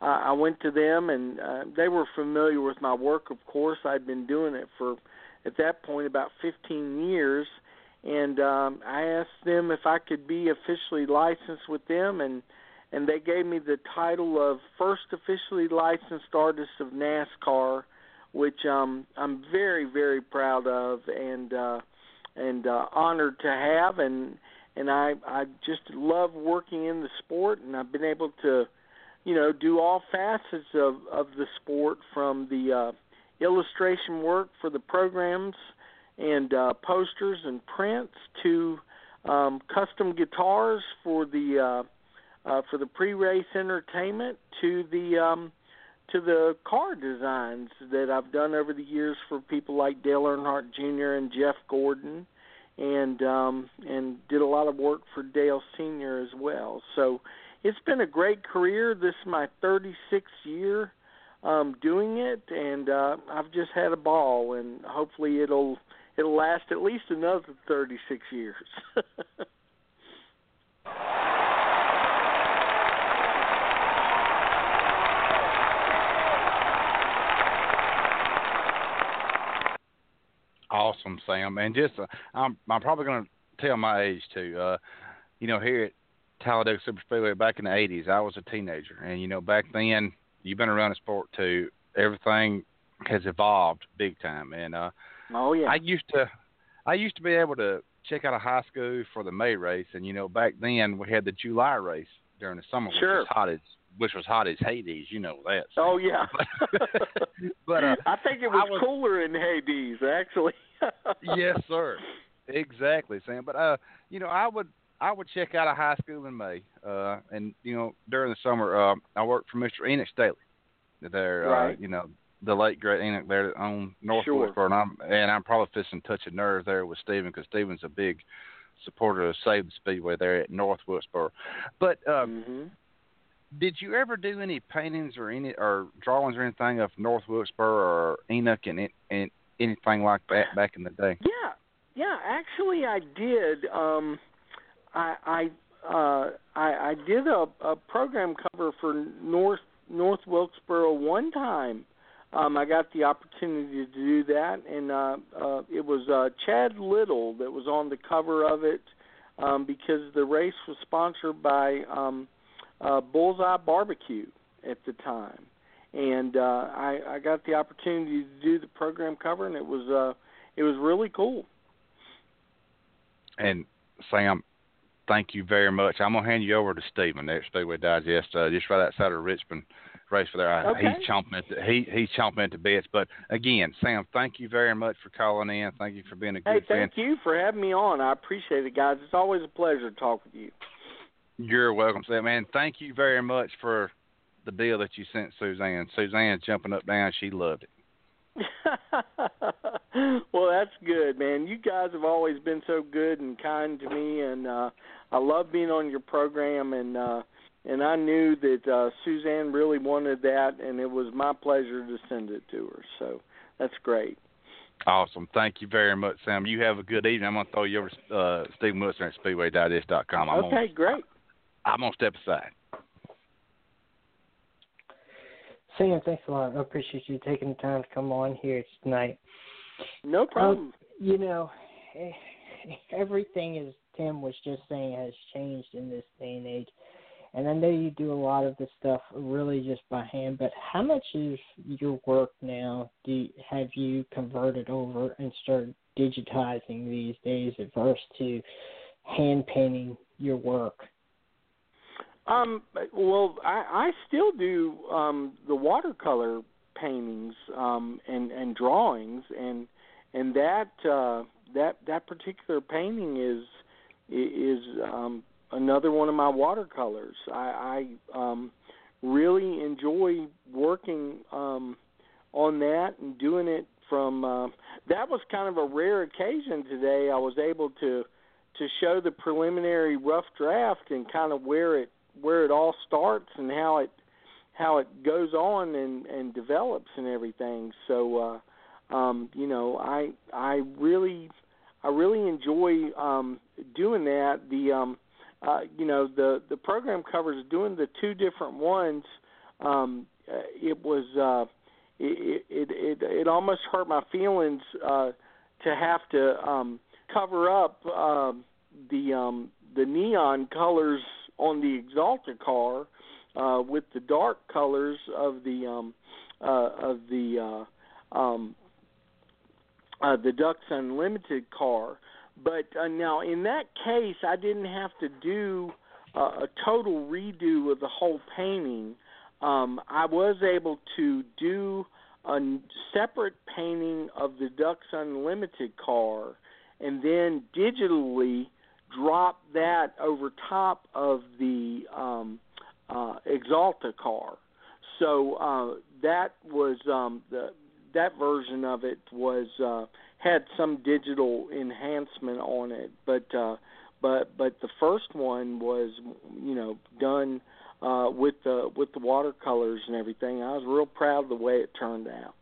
Speaker 18: uh, I went to them, and uh, they were familiar with my work. Of course, I'd been doing it for at that point about 15 years, and um, I asked them if I could be officially licensed with them, and and they gave me the title of first officially licensed artist of NASCAR, which um, I'm very very proud of, and uh, and uh, honored to have, and and I I just love working in the sport, and I've been able to, you know, do all facets of of the sport from the uh, illustration work for the programs and uh, posters and prints to um, custom guitars for the uh, uh, for the pre-race entertainment to the um, to the car designs that I've done over the years for people like Dale Earnhardt Jr. and Jeff Gordon and um, and did a lot of work for Dale Senior as well. So it's been a great career. This is my 36th year um, doing it, and uh, I've just had a ball, and hopefully it'll it'll last at least another 36 years. [laughs]
Speaker 6: Awesome, Sam. And just, uh, I'm I'm probably going to tell my age too. Uh, you know, here at Talladega Super Speedway back in the '80s, I was a teenager, and you know, back then, you've been around the sport too. Everything has evolved big time, and uh,
Speaker 18: oh yeah,
Speaker 6: I used to, I used to be able to check out of high school for the May race, and you know, back then we had the July race during the summer,
Speaker 18: sure.
Speaker 6: which was hot as which was hot as Hades. You know that. So. [laughs]
Speaker 18: Oh yeah.
Speaker 6: but uh,
Speaker 18: I think it was,
Speaker 6: was
Speaker 18: cooler in Hades actually. [laughs]
Speaker 6: yes, sir. Exactly, Sam. But uh, you know, I would I would check out of high school in May, uh, and you know, during the summer, uh, I worked for Mr. Enoch Staley. There,
Speaker 18: right.
Speaker 6: uh, you know, the late great Enoch there on North
Speaker 18: Sure.
Speaker 6: Wilkesboro, and I'm and I'm probably fixing to touch a nerve there with Steven because Steven's a big supporter of Save the Speedway there at North Wilkesboro. But uh,
Speaker 18: mm-hmm.
Speaker 6: Did you ever do any paintings or any or drawings or anything of North Wilkesboro or Enoch and and anything like that back in the day?
Speaker 18: Yeah, yeah. Actually, I did. Um, I I uh, I, I did a, a program cover for North North Wilkesboro one time um, I got the opportunity to do that, and uh, uh, it was uh, Chad Little that was on the cover of it um, because the race was sponsored by um, uh, Bullseye Barbecue at the time, and uh, I, I got the opportunity to do the program cover, and it was uh, it was really cool.
Speaker 6: And Sam, thank you very much. I'm gonna hand you over to Steven there at Speedway Digest, uh, just right outside of Richmond race for there.
Speaker 18: Okay.
Speaker 6: He's chomping at the, he he's chomping at the bits. But again, Sam, thank you very much for calling in. Thank you for being a good
Speaker 18: Hey,
Speaker 6: friend.
Speaker 18: thank you for having me on. I appreciate it, guys. It's always a pleasure to talk with you.
Speaker 6: You're welcome, Sam. Man, thank you very much for the bill that you sent Suzanne. Suzanne's jumping up down. She loved it. [laughs]
Speaker 18: well, that's good, man. You guys have always been so good and kind to me, and uh, I love being on your program. And uh, and I knew that uh, Suzanne really wanted that, and it was my pleasure to send it to her. So that's great.
Speaker 6: Awesome. Thank you very much, Sam. You have a good evening. I'm gonna throw you over to uh, Steven Wilson at SpeedwayDigest.com. I'm
Speaker 18: okay,
Speaker 6: gonna,
Speaker 18: great.
Speaker 6: I'm gonna step aside.
Speaker 15: Sam, thanks a lot. I appreciate you taking the time to come on here tonight.
Speaker 18: No problem.
Speaker 15: Um, you know, eh, everything, as Tim was just saying, has changed in this day and age. And I know you do a lot of this stuff really just by hand, but how much of your work now do you, have you converted over and started digitizing these days adverse to hand painting your work?
Speaker 18: Um, well, I, I still do um, the watercolor paintings um, and and drawings, and and that uh, that that particular painting is is um, another one of my watercolors. I, I um, really enjoy working um, on that and doing it from. Uh, that was kind of a rare occasion today. I was able to to show the preliminary rough draft and kind of where it where it all starts and how it how it goes on and and develops and everything. So uh um you know, I I really I really enjoy um doing that. The um uh you know, the the program covers doing the two different ones um uh, it was uh it it it it almost hurt my feelings uh to have to um cover up um the um the neon colors on the Axalta car uh, with the dark colors of the um, uh, of the uh, um, uh, the Ducks Unlimited car. But uh, now in that case, I didn't have to do uh, a total redo of the whole painting. Um, I was able to do a separate painting of the Ducks Unlimited car, and then digitally drop that over top of the um, uh, Axalta car. So uh, that was um, the that version of it was uh, had some digital enhancement on it, but uh, but but the first one was you know done uh, with the with the watercolors and everything. I was real proud of the way it turned out.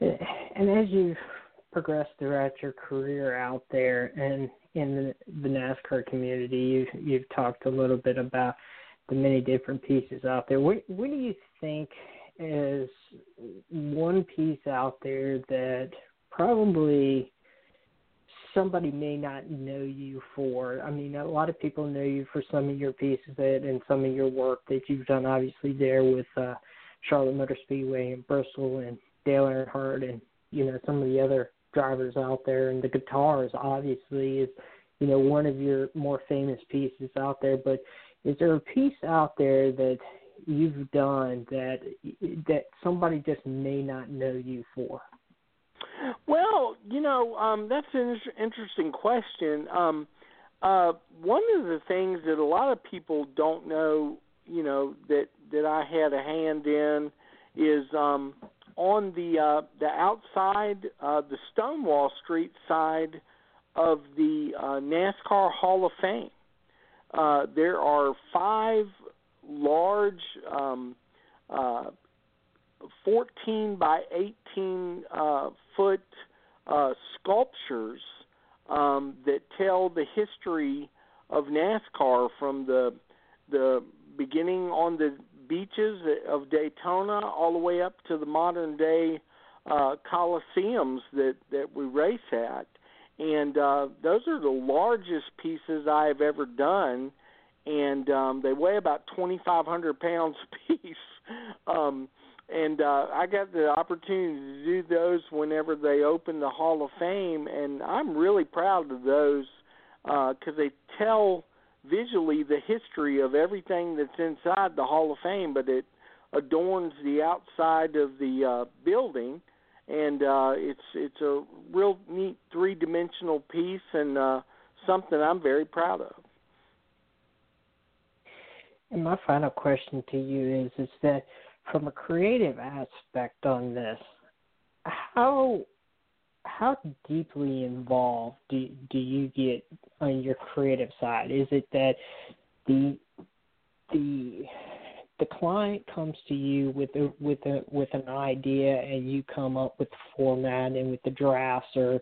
Speaker 15: And as you progress throughout your career out there and in the, the NASCAR community, you've you've talked a little bit about the many different pieces out there. What what do you think is one piece out there that probably somebody may not know you for? I mean, a lot of people know you for some of your pieces that and some of your work that you've done. Obviously, there with uh, Charlotte Motor Speedway and Bristol and Dale Earnhardt and you know some of the other drivers out there and the guitars obviously is you know one of your more famous pieces out there but is there a piece out there that you've done that that somebody just may not know you for
Speaker 18: Well, you know, um, that's an interesting question. Um, uh, one of the things that a lot of people don't know, you know, that that I had a hand in is um, on the uh, the outside, uh, the Stonewall Street side of the uh, NASCAR Hall of Fame. Uh, there are five large um, uh, 14 by 18 uh, foot uh, sculptures um, that tell the history of NASCAR from the the beginning on the beaches of Daytona all the way up to the modern day uh, coliseums that that we race at, and uh, those are the largest pieces I have ever done, and um, they weigh about 2,500 pounds [laughs] a piece. um, and uh, I got the opportunity to do those whenever they open the Hall of Fame, and I'm really proud of those because uh, they tell visually the history of everything that's inside the Hall of Fame, but it adorns the outside of the uh, building, and uh, it's it's a real neat three dimensional piece and uh, something I'm very proud of.
Speaker 15: And my final question to you is: is that from a creative aspect on this, how how deeply involved do do you get on your creative side? Is it that the the the client comes to you with a with a with an idea and you come up with the format and with the drafts or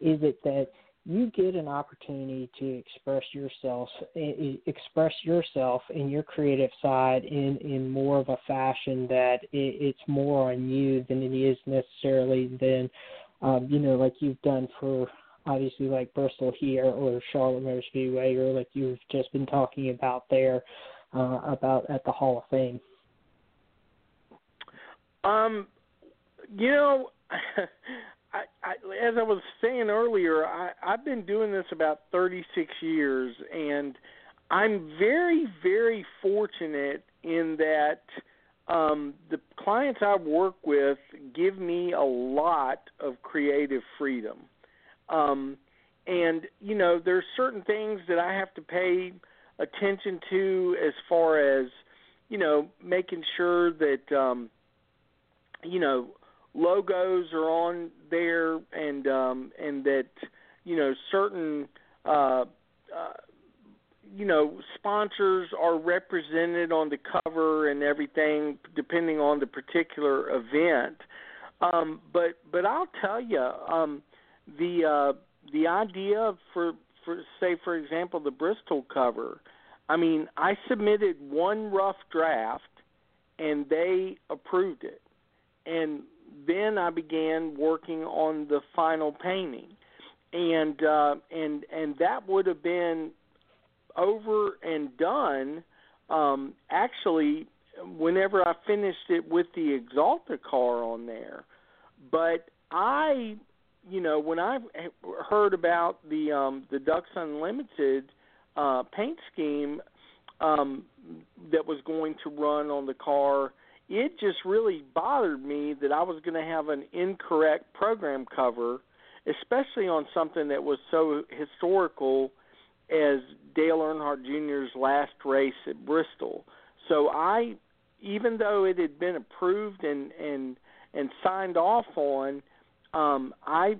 Speaker 15: is it that you get an opportunity to express yourself express yourself in your creative side in in more of a fashion that it, it's more on you than it is necessarily than um, you know like you've done for obviously like Bristol here or Charlotte Motor Speedway or like you've just been talking about there uh, about at the Hall of Fame.
Speaker 18: Um, you know, [laughs] I, I, as I was saying earlier, I, I've been doing this about 36 years, and I'm very, very fortunate in that um, the clients I work with give me a lot of creative freedom. Um, and you know, there's certain things that I have to pay attention to as far as you know making sure that um, you know logos are on there and um, and that you know certain uh, uh, you know sponsors are represented on the cover and everything depending on the particular event. Um, but but I'll tell you um, the uh, the idea for for say for example the Bristol cover. I mean I submitted one rough draft and they approved it. And then I began working on the final painting, and uh, and and that would have been over and done. Um, actually, whenever I finished it with the Axalta car on there, but I, you know, when I heard about the um, the Ducks Unlimited uh, paint scheme um, that was going to run on the car it just really bothered me that I was going to have an incorrect program cover, especially on something that was so historical as Dale Earnhardt Jr.'s last race at Bristol. So I, even though it had been approved and and and signed off on, um, I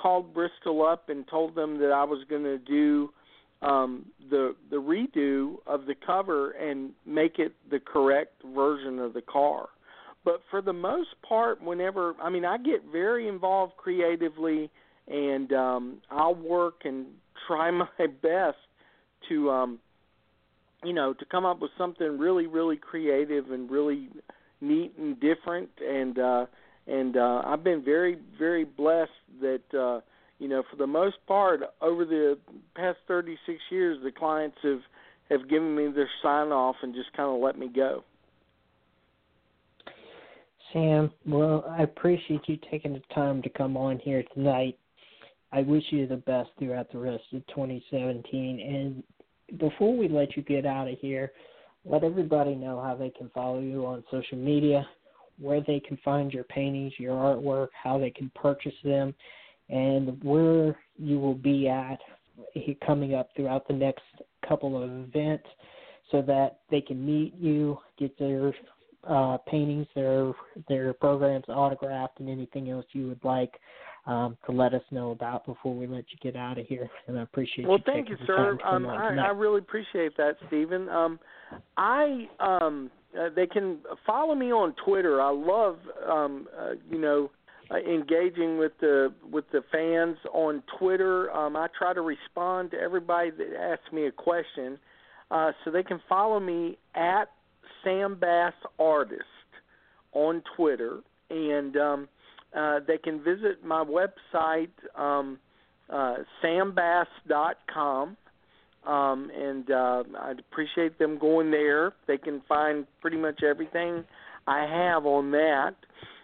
Speaker 18: called Bristol up and told them that I was going to do um, the the redo of the cover and make it the correct version of the car. But for the most part, whenever I mean, I get very involved creatively, and um, I'll work and try my [laughs] best to, um, you know, to come up with something really, really creative and really neat and different. And uh, and uh, I've been very, very blessed that. Uh, you know, for the most part, over the past 36 years, the clients have have given me their sign off and just kind of let me go.
Speaker 15: Sam, well, I appreciate you taking the time to come on here tonight. I wish you the best throughout the rest of 2017. And before we let you get out of here, let everybody know how they can follow you on social media, where they can find your paintings, your artwork, how they can purchase them, and where you will be at coming up throughout the next couple of events so that they can meet you, get their uh, paintings, their their programs autographed, and anything else you would like um, to let us know about before we let you get out of here. And I appreciate
Speaker 18: well,
Speaker 15: you
Speaker 18: thank
Speaker 15: you,
Speaker 18: sir. Um, I, I really appreciate that, Steven. Um, I um, uh, they can follow me on Twitter. I love um, uh, you know uh, engaging with the with the fans on Twitter. Um, I try to respond to everybody that asks me a question, uh, so they can follow me at Sam Bass Artist on Twitter, and um, uh, they can visit my website, um, uh, sambass.com. Um, and uh, I'd appreciate them going there. They can find pretty much everything I have on that.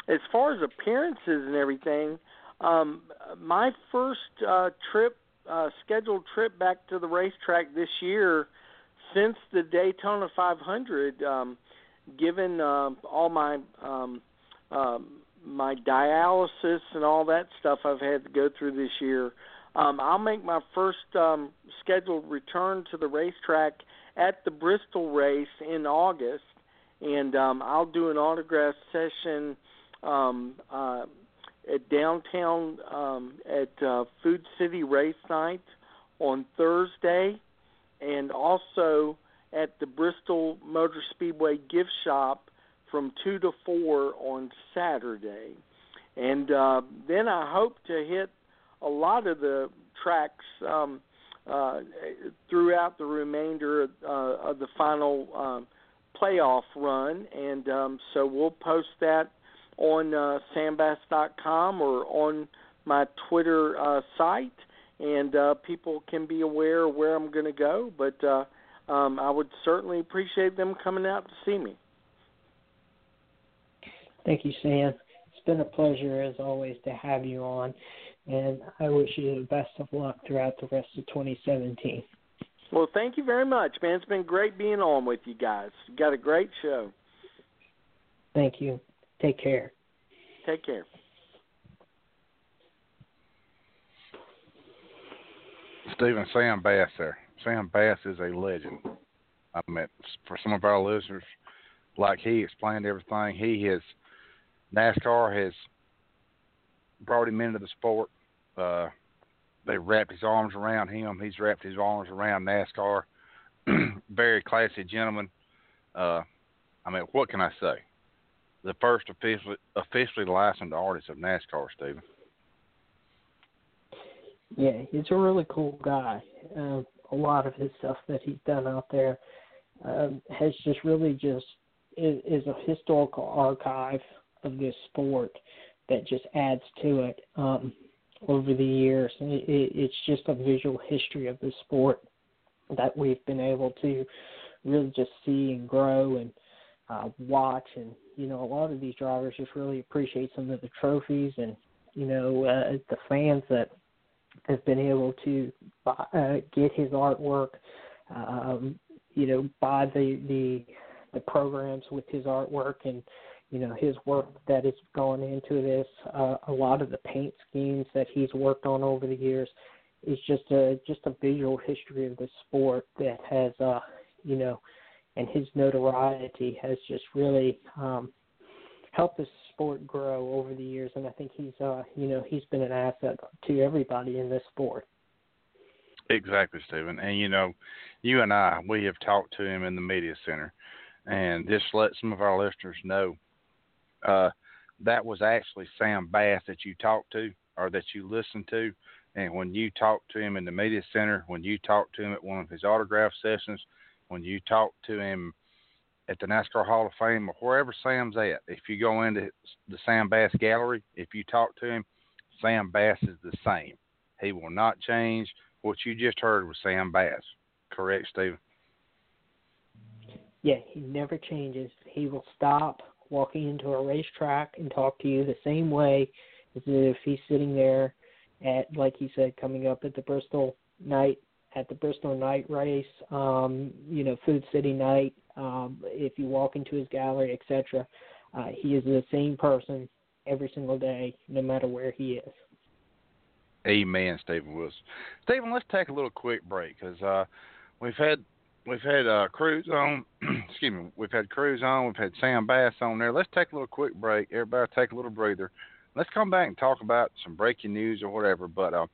Speaker 18: As far as appearances and everything, um, my first uh, trip, uh, scheduled trip back to the racetrack this year, since the Daytona 500, um, given uh, all my um, um, my dialysis and all that stuff I've had to go through this year, um, I'll make my first um, scheduled return to the racetrack at the Bristol race in August, and um, I'll do an autograph session um, uh, at downtown um, at uh, Food City Race Night on Thursday, and also at the Bristol Motor Speedway gift shop from two to four on Saturday, and uh, then I hope to hit a lot of the tracks um, uh, throughout the remainder of, uh, of the final um, playoff run, and um, so we'll post that on uh, or on my Twitter uh, site, and uh, people can be aware where I'm going to go. But uh, um, I would certainly appreciate them coming out to see me.
Speaker 15: Thank you, Sam. It's been a pleasure, as always, to have you on, and I wish you the best of luck throughout the rest of 2017.
Speaker 18: Well, thank you very much, man. It's been great being on with you guys. You got a great show.
Speaker 15: Thank you. Take care.
Speaker 18: Take care.
Speaker 6: Steven Sam Bass there. Sam Bass is a legend. I mean, for some of our listeners, like he explained everything, he has NASCAR has brought him into the sport. Uh, they wrapped his arms around him. He's wrapped his arms around NASCAR. [clears throat] Very classy gentleman. Uh, I mean, what can I say? The first officially officially licensed artist of NASCAR, Steven.
Speaker 15: Yeah, he's a really cool guy. Um, a lot of his stuff that he's done out there um, has just really just is, is a historical archive of this sport that just adds to it um, over the years. It, it, it's just a visual history of the sport that we've been able to really just see and grow and uh, watch. And you know, a lot of these drivers just really appreciate some of the trophies and you know uh, the fans that have been able to buy, uh, get his artwork. Um, you know, buy the the the programs with his artwork and you know his work that has gone into this. Uh, a lot of the paint schemes that he's worked on over the years is just a just a visual history of the sport that has uh you know and his notoriety has just really um helped the sport grow over the years and I think he's uh you know he's been an asset to everybody in this sport.
Speaker 6: Exactly, Steven. And you know, you and I, we have talked to him in the media center, and just let some of our listeners know, uh, that was actually Sam Bass that you talked to or that you listened to, and when you talked to him in the media center, when you talked to him at one of his autograph sessions, when you talked to him at the NASCAR Hall of Fame or wherever Sam's at, if you go into the Sam Bass Gallery, if you talk to him, Sam Bass is the same. He will not change what you just heard was Sam Bass. Correct, Steve?
Speaker 15: Yeah, he never changes. He will stop walking into a racetrack and talk to you the same way as if he's sitting there at, like he said, coming up at the Bristol night at the Bristol night race, um, you know, Food City night. Um, if you walk into his gallery, etc., uh, he is the same person every single day, no matter where he is.
Speaker 6: Amen, Steven Wilson. Steven, let's take a little quick break because uh, we've had we've had uh, Cruz on. [clears throat] excuse me, we've had Cruz on. We've had Sam Bass on there. Let's take a little quick break. Everybody, take a little breather. Let's come back and talk about some breaking news or whatever. But uh,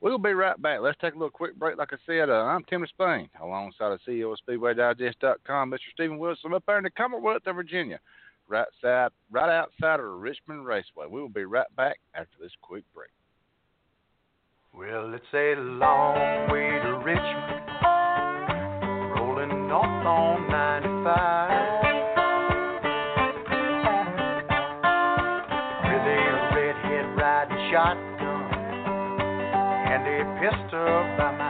Speaker 6: we'll be right back. Let's take a little quick break. Like I said, uh, I'm Tim Disspain, alongside of CEO of SpeedwayDigest.com, Mr. Steven Wilson, up there in the Commonwealth of Virginia, right side, right outside of Richmond Raceway. We will be right back after this quick break.
Speaker 17: Well, it's a long way to Richmond, on 95. A redhead riding shotgun and a pistol by my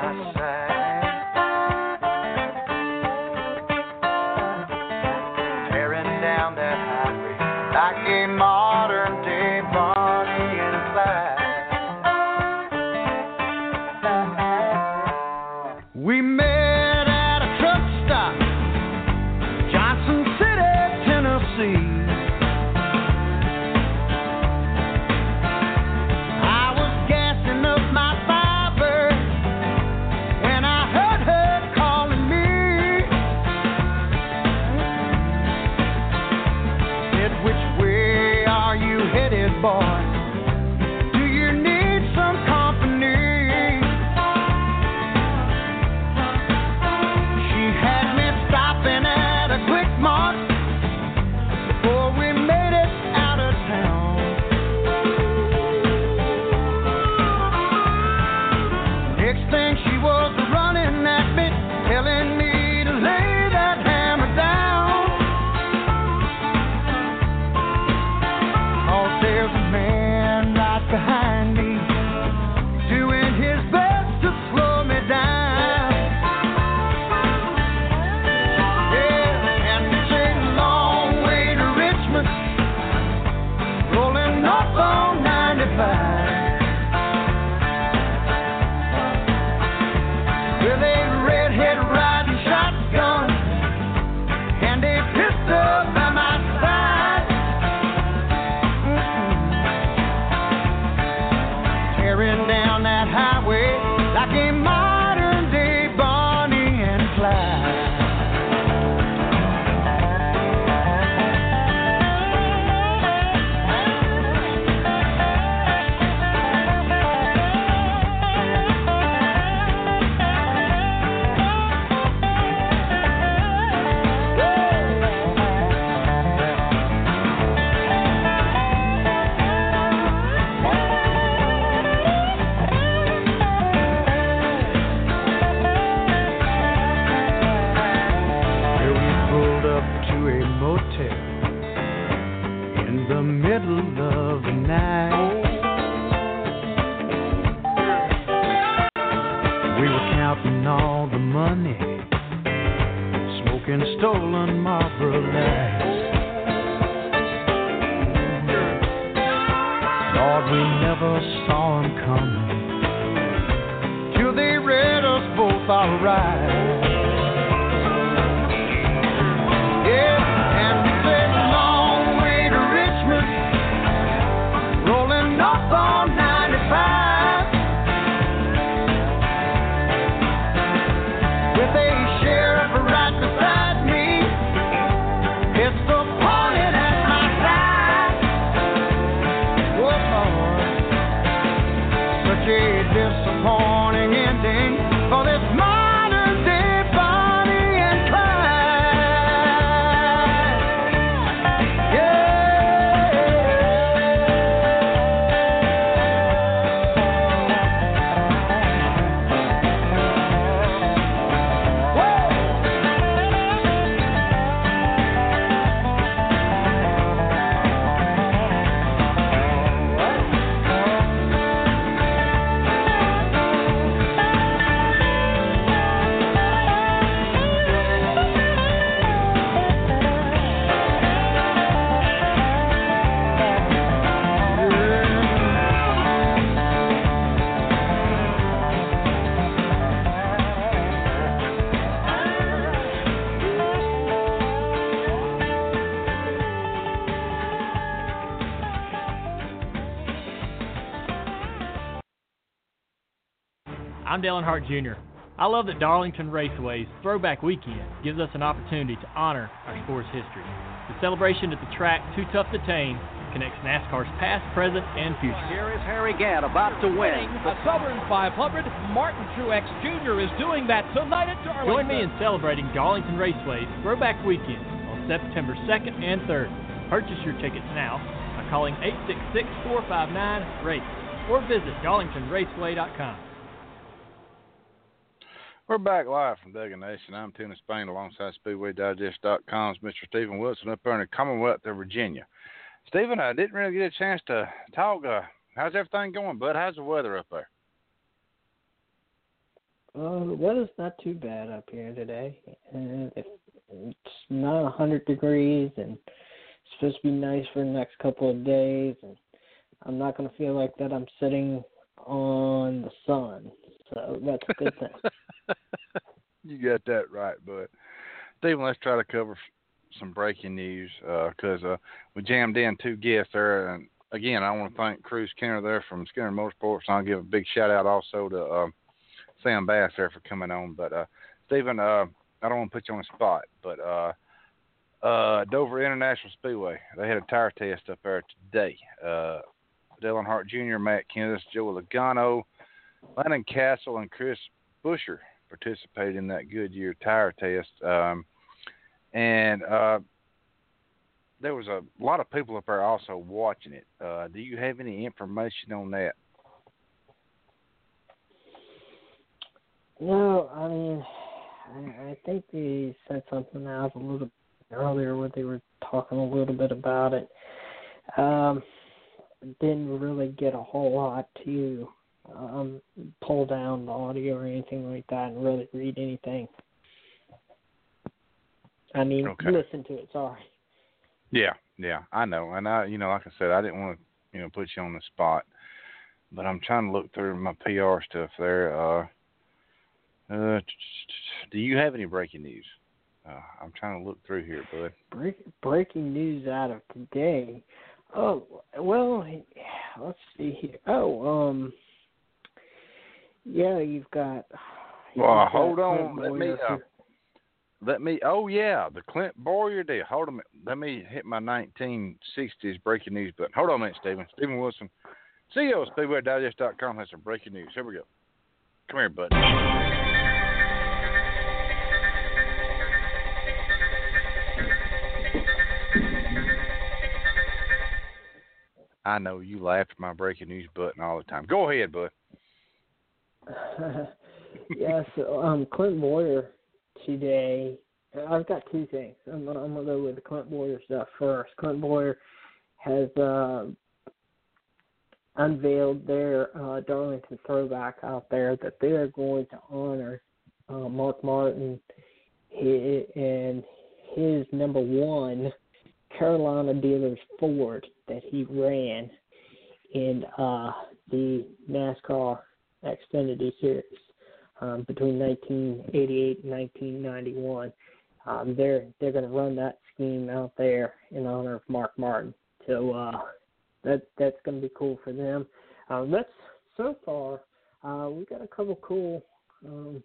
Speaker 2: I'm Jr. I love that Darlington Raceway's Throwback Weekend gives us an opportunity to honor our sport's history. The celebration at the track, Too Tough to Tame, connects NASCAR's past, present, and future.
Speaker 3: Here is Harry Gant about to win.
Speaker 4: The Southern 500. Martin Truex Jr. is doing that tonight at Darlington.
Speaker 2: Join me in celebrating Darlington Raceway's Throwback Weekend on September 2nd and 3rd. Purchase your tickets now by calling 866-459-RACE or visit darlingtonraceway.com.
Speaker 6: We're back live from Duggan Nation. I'm Tim Disspain alongside SpeedwayDigest.com's Mr. Steven Wilson up there in the Commonwealth of Virginia. Steven, I didn't really get a chance to talk. Uh, how's everything going, bud? How's the weather up there?
Speaker 15: Uh, the weather's not too bad up here today. It's not 100 degrees, and it's supposed to be nice for the next couple of days. And I'm not going to feel like that I'm sitting on the sun, so that's a good thing. [laughs]
Speaker 6: you got that right, bud. Steven, let's try to cover some breaking news because uh, uh, we jammed in two guests there, and again, I want to thank Cruz Skinner there from Skinner Motorsports, and I'll give a big shout out also to uh, Sam Bass there for coming on. But uh, Steven, uh, I don't want to put you on the spot, but uh, uh, Dover International Speedway, they had a tire test up there today. Dale Earnhardt Jr., Matt Kenseth, Joe Logano, Landon Cassill, and Chris Buescher participated in that Goodyear tire test. Um, and uh, there was a lot of people up there also watching it. Uh, do you have any information on that?
Speaker 15: No, I mean, I, I think they said something out a little earlier where they were talking a little bit about it. Um, didn't really get a whole lot to um, pull down the audio or anything like that and really read anything. I mean,
Speaker 6: okay.
Speaker 15: listen to it. Sorry.
Speaker 6: Yeah, yeah, I know, and I, you know, like I said, I didn't want to, you know, put you on the spot, but I'm trying to look through my PR stuff there. Uh, uh, do you have any breaking news? Uh, I'm trying to look through here, bud.
Speaker 15: Break, breaking news out of today. Oh well, let's see here. Oh, um, yeah, you've got. [sighs]
Speaker 6: You've well, got hold on. Let me. Uh, let me. Oh yeah, the Clint Bowyer deal. Hold on. Let me hit my 1960s breaking news button. Hold on a minute, Steven. Steven Wilson, CEO of SpeedwayDigest.com has some breaking news. Here we go. Come here, bud. I know you laugh at my breaking news button all the time. Go ahead, bud. [laughs]
Speaker 15: yeah, so um, Clint Bowyer today. I've got two things. I'm gonna, I'm gonna go with the Clint Bowyer stuff first. Clint Bowyer has uh, unveiled their uh, Darlington throwback out there that they are going to honor uh, Mark Martin and his number one Carolina Dealers Ford that he ran in uh, the NASCAR Xfinity Series um, between 1988 and 1991. Um, they're they're going to run that scheme out there in honor of Mark Martin. So uh, that that's going to be cool for them. Um, that's so far. Uh, we got a couple cool, um,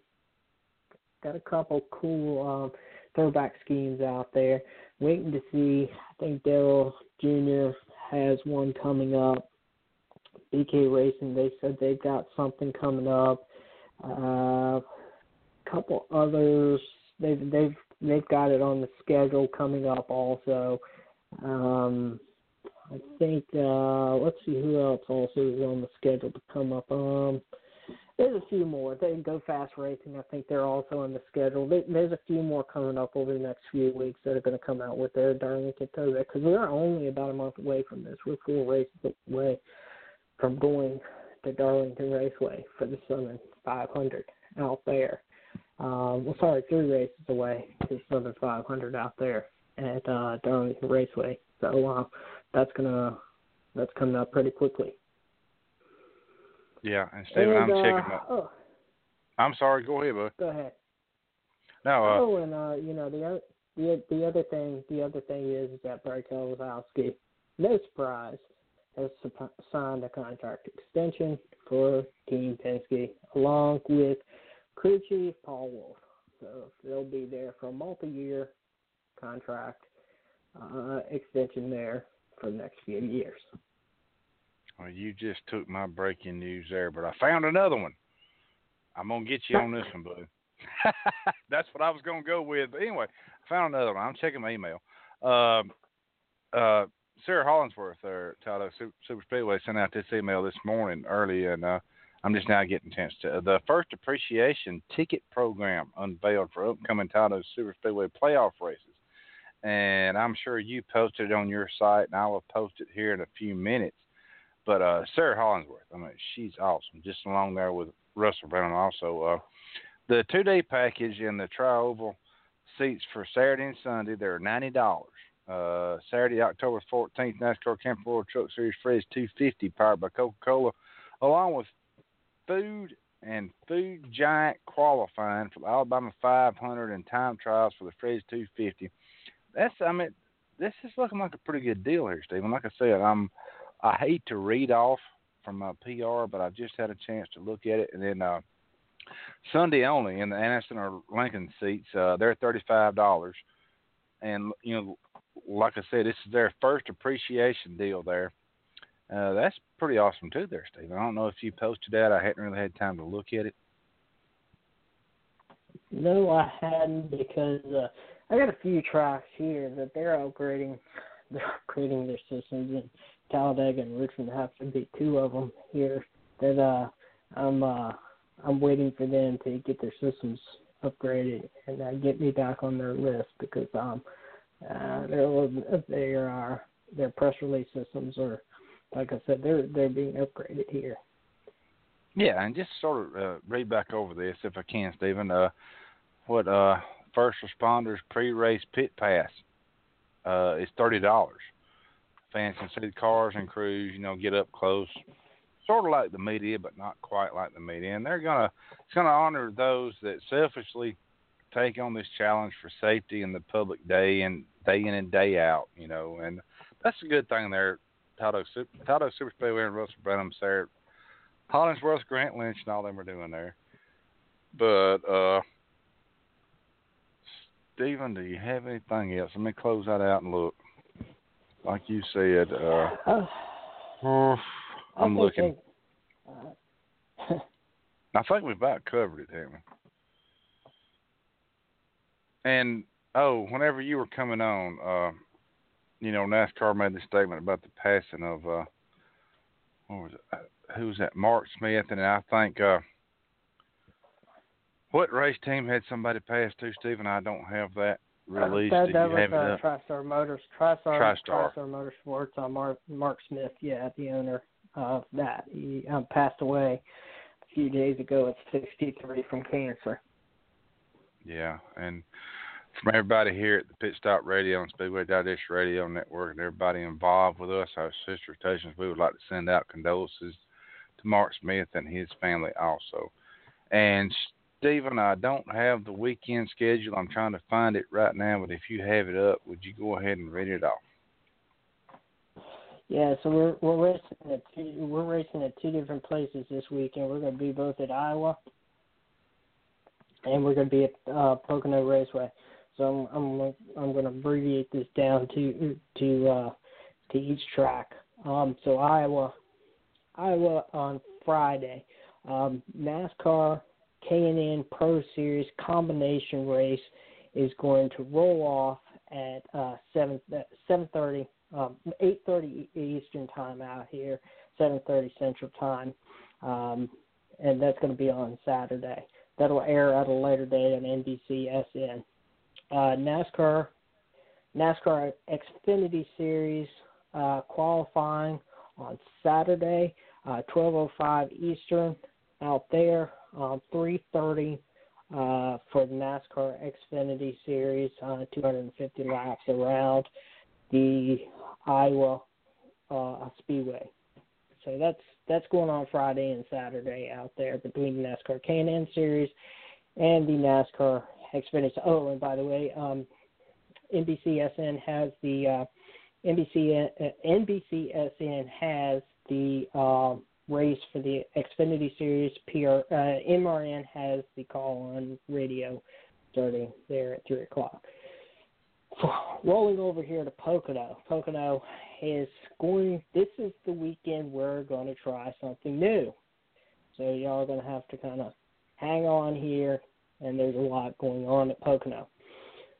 Speaker 15: got a couple cool um, throwback schemes out there. Waiting to see. I think Daryl Jr. has one coming up. BK Racing, they said they've got something coming up. A uh, couple others, they've they've they've got it on the schedule coming up also. Um, I think uh, let's see who else also is on the schedule to come up. Um, there's a few more. They Go Fas Racing. I think they're also on the schedule. There's a few more coming up over the next few weeks that are going to come out with their Darlington Toga because we're only about a month away from this. We're four races away from going to Darlington Raceway for the Southern 500 out there. Um, well, sorry, three races away to Southern 500 out there at uh, Darlington Raceway. So uh, that's gonna that's coming up pretty quickly.
Speaker 6: Yeah, and Steven,
Speaker 15: and,
Speaker 6: I'm
Speaker 15: uh,
Speaker 6: checking up.
Speaker 15: Oh,
Speaker 6: I'm sorry. Go ahead, bud.
Speaker 15: go ahead.
Speaker 6: No. Uh,
Speaker 15: oh, and uh, you know the other the the other thing the other thing is, is that Brad Keselowski, no surprise, has signed a contract extension for Team Penske along with crew chief Paul Wolfe. So they'll be there for a multi-year contract uh, extension there for the next few years.
Speaker 6: Well, you just took my breaking news there, but I found another one. I'm gonna get you on this one, bud. [laughs] That's what I was gonna go with. But anyway, I found another one. I'm checking my email. Um, uh, Sarah Hollingsworth, or Talladega Super Speedway, sent out this email this morning early, and uh, I'm just now getting a chance to. The first appreciation ticket program unveiled for upcoming Talladega Super Speedway playoff races. And I'm sure you posted it on your site, and I will post it here in a few minutes. But uh, Sarah Hollingsworth, I mean, she's awesome. Just along there with Russell Brown, also. Uh, the two day package in the tri oval seats for Saturday and Sunday they're ninety dollars. Uh, Saturday, October fourteenth, NASCAR Camping World Truck Series two fifty powered by Coca Cola, along with food and food giant qualifying for the Alabama five hundred and time trials for the two fifty. That's I mean this is looking like a pretty good deal here, Steven. Like I said, I'm I hate to read off from my PR, but I just had a chance to look at it, and then uh, Sunday only in the Anderson or Lincoln seats, uh, they're thirty five dollars, and you know, like I said, this is their first appreciation deal there. Uh, that's pretty awesome too, there, Steve. I don't know if you posted that. I hadn't really had time to look at it.
Speaker 15: No, I hadn't because uh, I got a few tracks here that they're upgrading. [laughs] They're upgrading their systems, and Talladega and Richmond have to be two of them here. That uh, I'm uh, I'm waiting for them to get their systems upgraded and uh, get me back on their list because um, uh, their uh, their press release systems are, like I said, they're they're being upgraded here.
Speaker 6: Yeah, and just sort of uh, read back over this if I can, Steven. Uh, what uh, first responders pre-race pit pass uh, is thirty dollars. Fans can see the cars and crews, you know, get up close, sort of like the media, but not quite like the media. And they're gonna it's gonna honor those that selfishly take on this challenge for safety in the public day and day in and day out, you know. And that's a good thing there. Taldo Taldo Super Speedway and Russell Branham there. Hollingsworth, Grant Lynch, and all them are doing there. But uh Steven, do you have anything else? Let me close that out and look. Like you said, uh, oh, [sighs] I'm looking.
Speaker 15: uh, [laughs]
Speaker 6: I think we've about covered it, haven't we? And oh, whenever you were coming on, uh, you know, NASCAR made the statement about the passing of uh, what was it? Uh, who was that? Mark Smith, and I think uh, what race team had somebody pass to, Steven? I don't have that released.
Speaker 15: that that was uh. TriStar Motors, TriStar,
Speaker 6: TriStar.
Speaker 15: TriStar Motorsports. Uh, Mark Mark Smith, yeah, the owner of that. He um, passed away a few days ago at 63 from cancer.
Speaker 6: Yeah, and from everybody here at the Pit Stop Radio and Speedway Digest Radio Network and everybody involved with us, our sister stations, we would like to send out condolences to Mark Smith and his family also. And Steven, I don't have the weekend schedule. I'm trying to find it right now, but if you have it up, would you go ahead and read it off?
Speaker 15: Yeah, so we're we're racing at two, we're racing at two different places this weekend. We're going to be both at Iowa, and we're going to be at uh, Pocono Raceway. So I'm I'm I'm going to abbreviate this down to to uh, to each track. Um, so Iowa, Iowa on Friday, um, NASCAR K&N Pro Series combination race is going to roll off at uh, seven seven thirty, um, eight thirty Eastern time out here, seven thirty Central time, um, and that's going to be on Saturday. That'll air at a later date on NBCSN. Uh, NASCAR NASCAR Xfinity Series uh, qualifying on Saturday, uh, 12:05 Eastern out there, um, 3:30 uh, for the NASCAR Xfinity Series, uh, 250 laps around the Iowa uh, Speedway. So that's that's going on Friday and Saturday out there between the NASCAR K&N Series and the NASCAR Xfinity. Oh, and by the way, um, NBCSN has the uh, NBC uh, NBCSN has the uh, race for the Xfinity Series. PR uh, MRN has the call on radio starting there at three o'clock. Rolling over here to Pocono. Pocono is going. This is the weekend we're going to try something new. So y'all are going to have to kind of hang on here, and there's a lot going on at Pocono.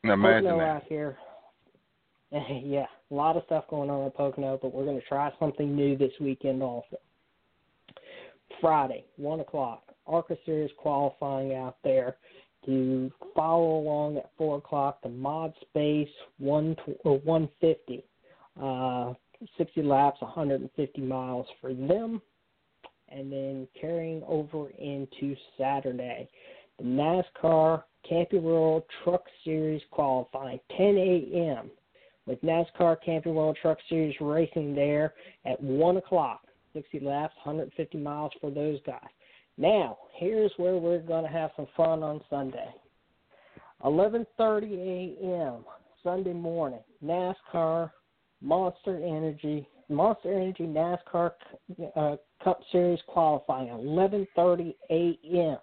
Speaker 6: Imagine
Speaker 15: Pocono
Speaker 6: that.
Speaker 15: out here. [laughs] yeah, a lot of stuff going on at Pocono, but we're going to try something new this weekend also. Friday, one o'clock, ARCA Series qualifying out there to follow along at four o'clock. The Mod Space one or one fifty, uh, sixty laps, 150 miles for them, and then carrying over into Saturday. The NASCAR Camping World Truck Series qualifying, 10 a.m. with NASCAR Camping World Truck Series racing there at 1 o'clock. 60 laps, 150 miles for those guys. Now, here's where we're going to have some fun on Sunday. 11:30 a.m. Sunday morning, NASCAR Monster Energy Monster Energy NASCAR uh, Cup Series qualifying 11:30 a.m.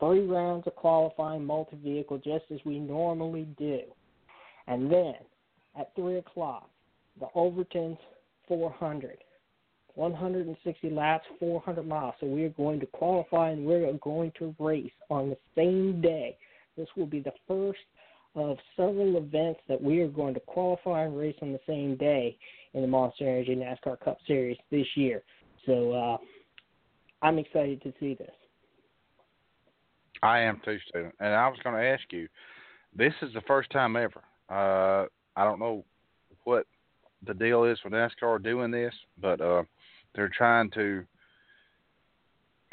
Speaker 15: Three rounds of qualifying multi-vehicle, just as we normally do, and then at three o'clock, the Overton's 400, 160 laps, 400 miles. So we are going to qualify and we're going to race on the same day. This will be the first of several events that we are going to qualify and race on the same day in the Monster Energy NASCAR Cup Series this year. So uh, I'm excited to see this.
Speaker 6: I am too, Steven. And I was going to ask you, this is the first time ever. Uh, I don't know what the deal is with NASCAR doing this, but uh, they're trying to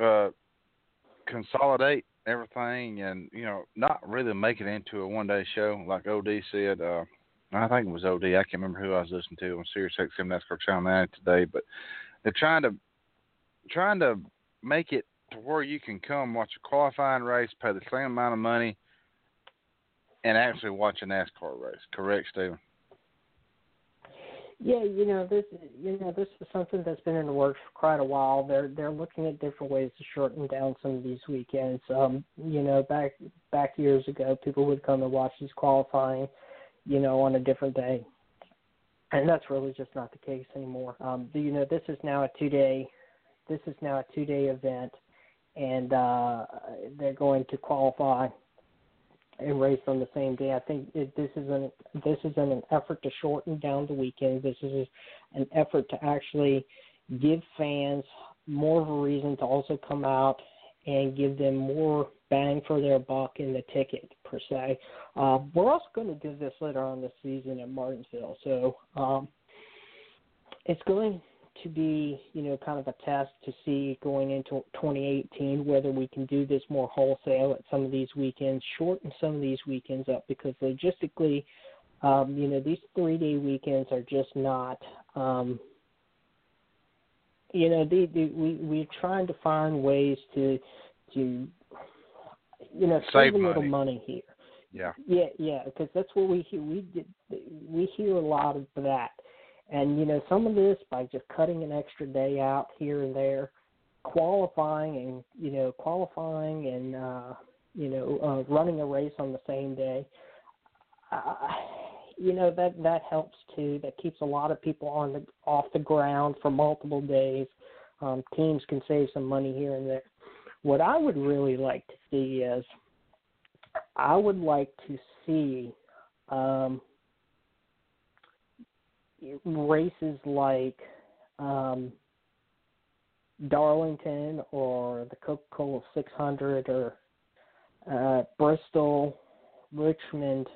Speaker 6: uh, consolidate everything and you know not really make it into a one day show like OD said. Uh, I think it was OD. I can't remember who I was listening to on Sirius XM NASCAR Channel 9 today, but they're trying to trying to make it to where you can come watch a qualifying race, pay the same amount of money, and actually watch a NASCAR race. Correct, Steven?
Speaker 15: Yeah, you know this. You know this is something that's been in the works for quite a while. They're they're looking at different ways to shorten down some of these weekends. Um, you know, back back years ago, people would come and watch these qualifying, you know, on a different day, and that's really just not the case anymore. Um, you know, this is now a two day, this is now a two day event, and uh, they're going to qualify and race on the same day. I think it, this is an this is an, an effort to shorten down the weekend. This is an effort to actually give fans more of a reason to also come out and give them more bang for their buck in the ticket per se. Uh, we're also going to do this later on this season at Martinsville, so um, it's going to be, you know, kind of a test to see going into 2018 whether we can do this more wholesale at some of these weekends, shorten some of these weekends up because logistically, um, you know, these three day weekends are just not, um, you know, we we're trying to find ways to to you know
Speaker 6: save
Speaker 15: a little
Speaker 6: money.
Speaker 15: money here.
Speaker 6: Yeah.
Speaker 15: Yeah, yeah, because that's what we hear. We did, we hear a lot of that, and you know some of this by just cutting an extra day out here and there, qualifying and you know qualifying and uh, you know uh, running a race on the same day. Uh, you know that that helps too. That keeps a lot of people on the off the ground for multiple days. Um, teams can save some money here and there. What I would really like to see is I would like to see um, races like um, Darlington or the Coca Cola 600 or uh, Bristol, Richmond,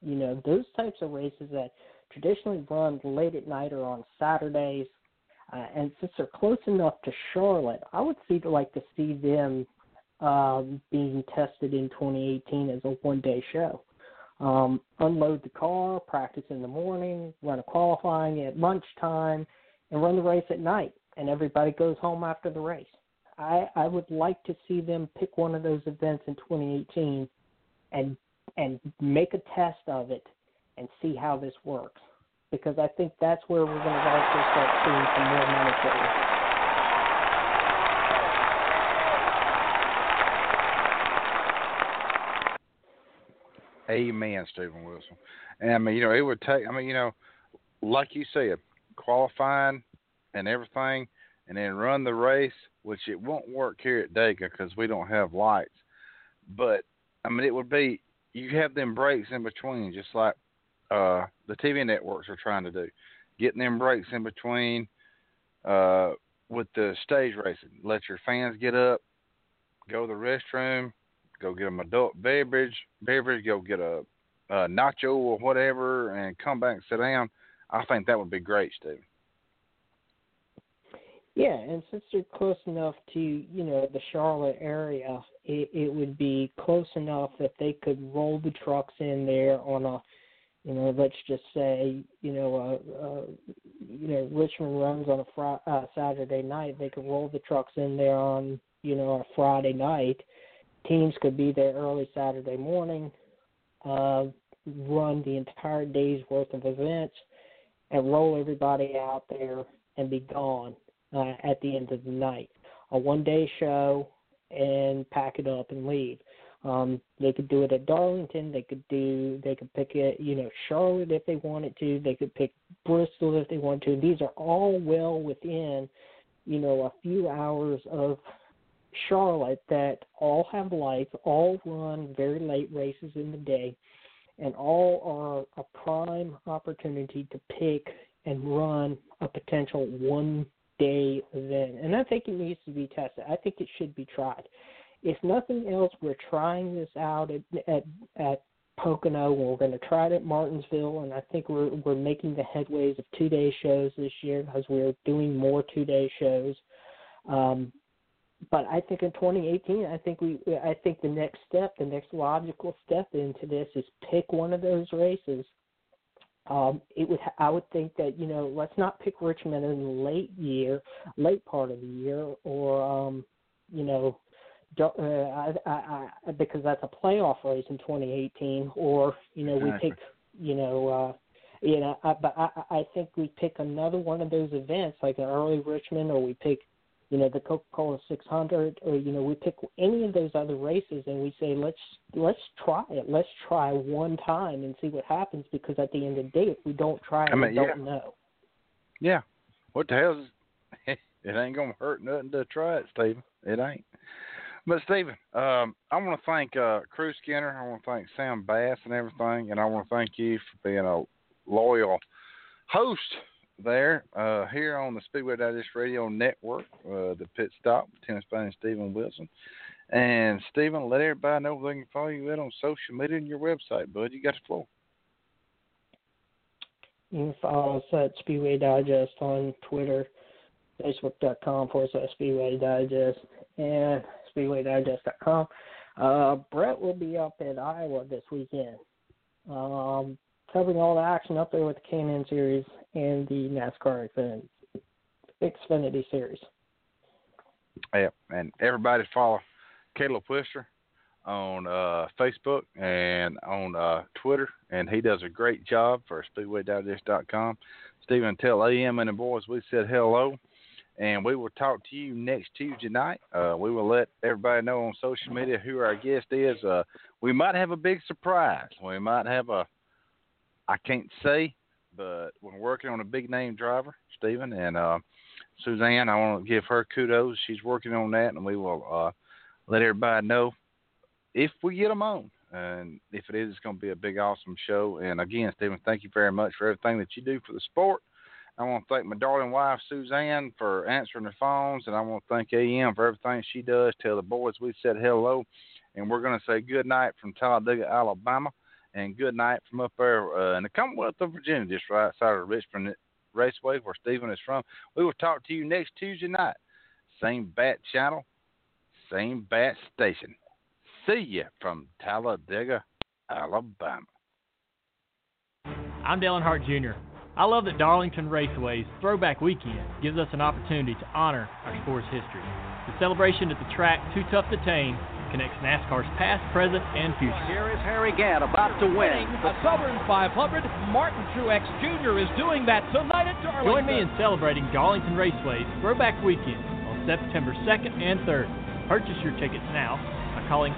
Speaker 15: you know, those types of races that traditionally run late at night or on Saturdays. Uh, and since they're close enough to Charlotte, I would see like to see them um, being tested in 2018 as a one-day show. Um, unload the car, practice in the morning, run a qualifying at lunchtime, and run the race at night. And everybody goes home after the race. I, I would like to see them pick one of those events in 2018 and and make a test of it and see how this works. Because I think that's where we're going to also start seeing some more monetary.
Speaker 6: Amen, Steven Wilson. And I mean, you know, it would take. I mean, you know, like you said, qualifying and everything, and then run the race, which it won't work here at Dega because we don't have lights. But I mean, it would be you have them breaks in between, just like uh, the TV networks are trying to do, getting them breaks in between uh, with the stage racing. Let your fans get up, go to the restroom, go get an adult beverage, beverage, go get a, a nacho or whatever, and come back and sit down. I think that would be great, Steve.
Speaker 15: Yeah, and since they're close enough to you know the Charlotte area, it, it would be close enough that they could roll the trucks in there on a, you know, let's just say you know, uh, uh, you know, Richmond runs on a fr- uh, Saturday night. They could roll the trucks in there on you know a Friday night. Teams could be there early Saturday morning, uh, run the entire day's worth of events, and roll everybody out there and be gone uh, at the end of the night. A one day show and pack it up and leave. Um, they could do it at Darlington. They could do. They could pick it. You know, Charlotte if they wanted to. They could pick Bristol if they wanted to. These are all well within, you know, a few hours of Charlotte that all have lights, all run very late races in the day, and all are a prime opportunity to pick and run a potential one day event. And I think it needs to be tested. I think it should be tried. If nothing else, we're trying this out at at, at Pocono. We're going to try it at Martinsville, and I think we're we're making the headways of two day shows this year because we're doing more two day shows. Um, but I think in 2018, I think we, I think the next step, the next logical step into this is pick one of those races um, it would I would think that you know let's not pick Richmond in the late year, late part of the year, or um, you know, uh, I, I, I, because that's a playoff race in 2018, or you know we pick you know. uh you know, I, but I, I think we pick another one of those events, like an early Richmond, or we pick you know the Coca-Cola 600 or you know we pick any of those other races and we say let's let's try it. Let's try one time and see what happens because at the end of the day if we don't try it I mean, we don't know.
Speaker 6: Yeah. What the hell is [laughs] it ain't gonna hurt nothing to try it Steven it ain't. But Steven um I want to thank uh Cruz Skinner. I want to thank Sam Bass and everything. And I want to thank you for being a loyal host there uh, here on the Speedway Digest Radio Network, uh, the Pit Stop Tim Spain and Steven Wilson. And Steven, let everybody know they can follow you at on social media and your website, bud. You got the floor.
Speaker 15: You can follow us at Speedway Digest on Twitter, Facebook.com forward slash Speedway Digest, and SpeedwayDigest.com. Uh, Brett will be up in Iowa this weekend. Um, covering all the action up there with the K&N Series and the NASCAR Xfinity, Series.
Speaker 6: Yeah, and everybody follow Caleb Wister on uh, Facebook and on uh, Twitter, and he does a great job for SpeedwayDigest.com. Steven, tell AM and the boys we said hello, and we will talk to you next Tuesday night. Uh, we will let everybody know on social media who our guest is. Uh, we might have a big surprise. We might have a I can't say, but we're working on a big name driver, Steven, and uh, Suzanne. I want to give her kudos. She's working on that, and we will uh, let everybody know if we get them on. And if it is, it's going to be a big, awesome show. And again, Steven, thank you very much for everything that you do for the sport. I want to thank my darling wife, Suzanne, for answering the phones. And I want to thank AM for everything she does. Tell the boys we said hello. And we're going to say good night from Talladega, Alabama and good night from up there uh, in the Commonwealth of Virginia, just right outside of Richmond Raceway, where Steven is from. We will talk to you next Tuesday night. Same bat channel, same bat station. See you from Talladega, Alabama.
Speaker 2: I'm Dale Earnhardt Jr. I love that Darlington Raceway's Throwback Weekend gives us an opportunity to honor our sport's history. The celebration at the track, Too Tough to Tame, connects NASCAR's past, present, and future.
Speaker 3: Here is Harry Gant about to win.
Speaker 4: The Southern 500, Martin Truex Jr. is doing that tonight at Darlington.
Speaker 2: Join me in celebrating Darlington Raceway's Throwback Weekend on September 2nd and 3rd. Purchase your tickets now by calling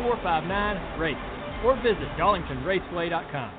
Speaker 2: 866-459-RACE or visit darlingtonraceway.com.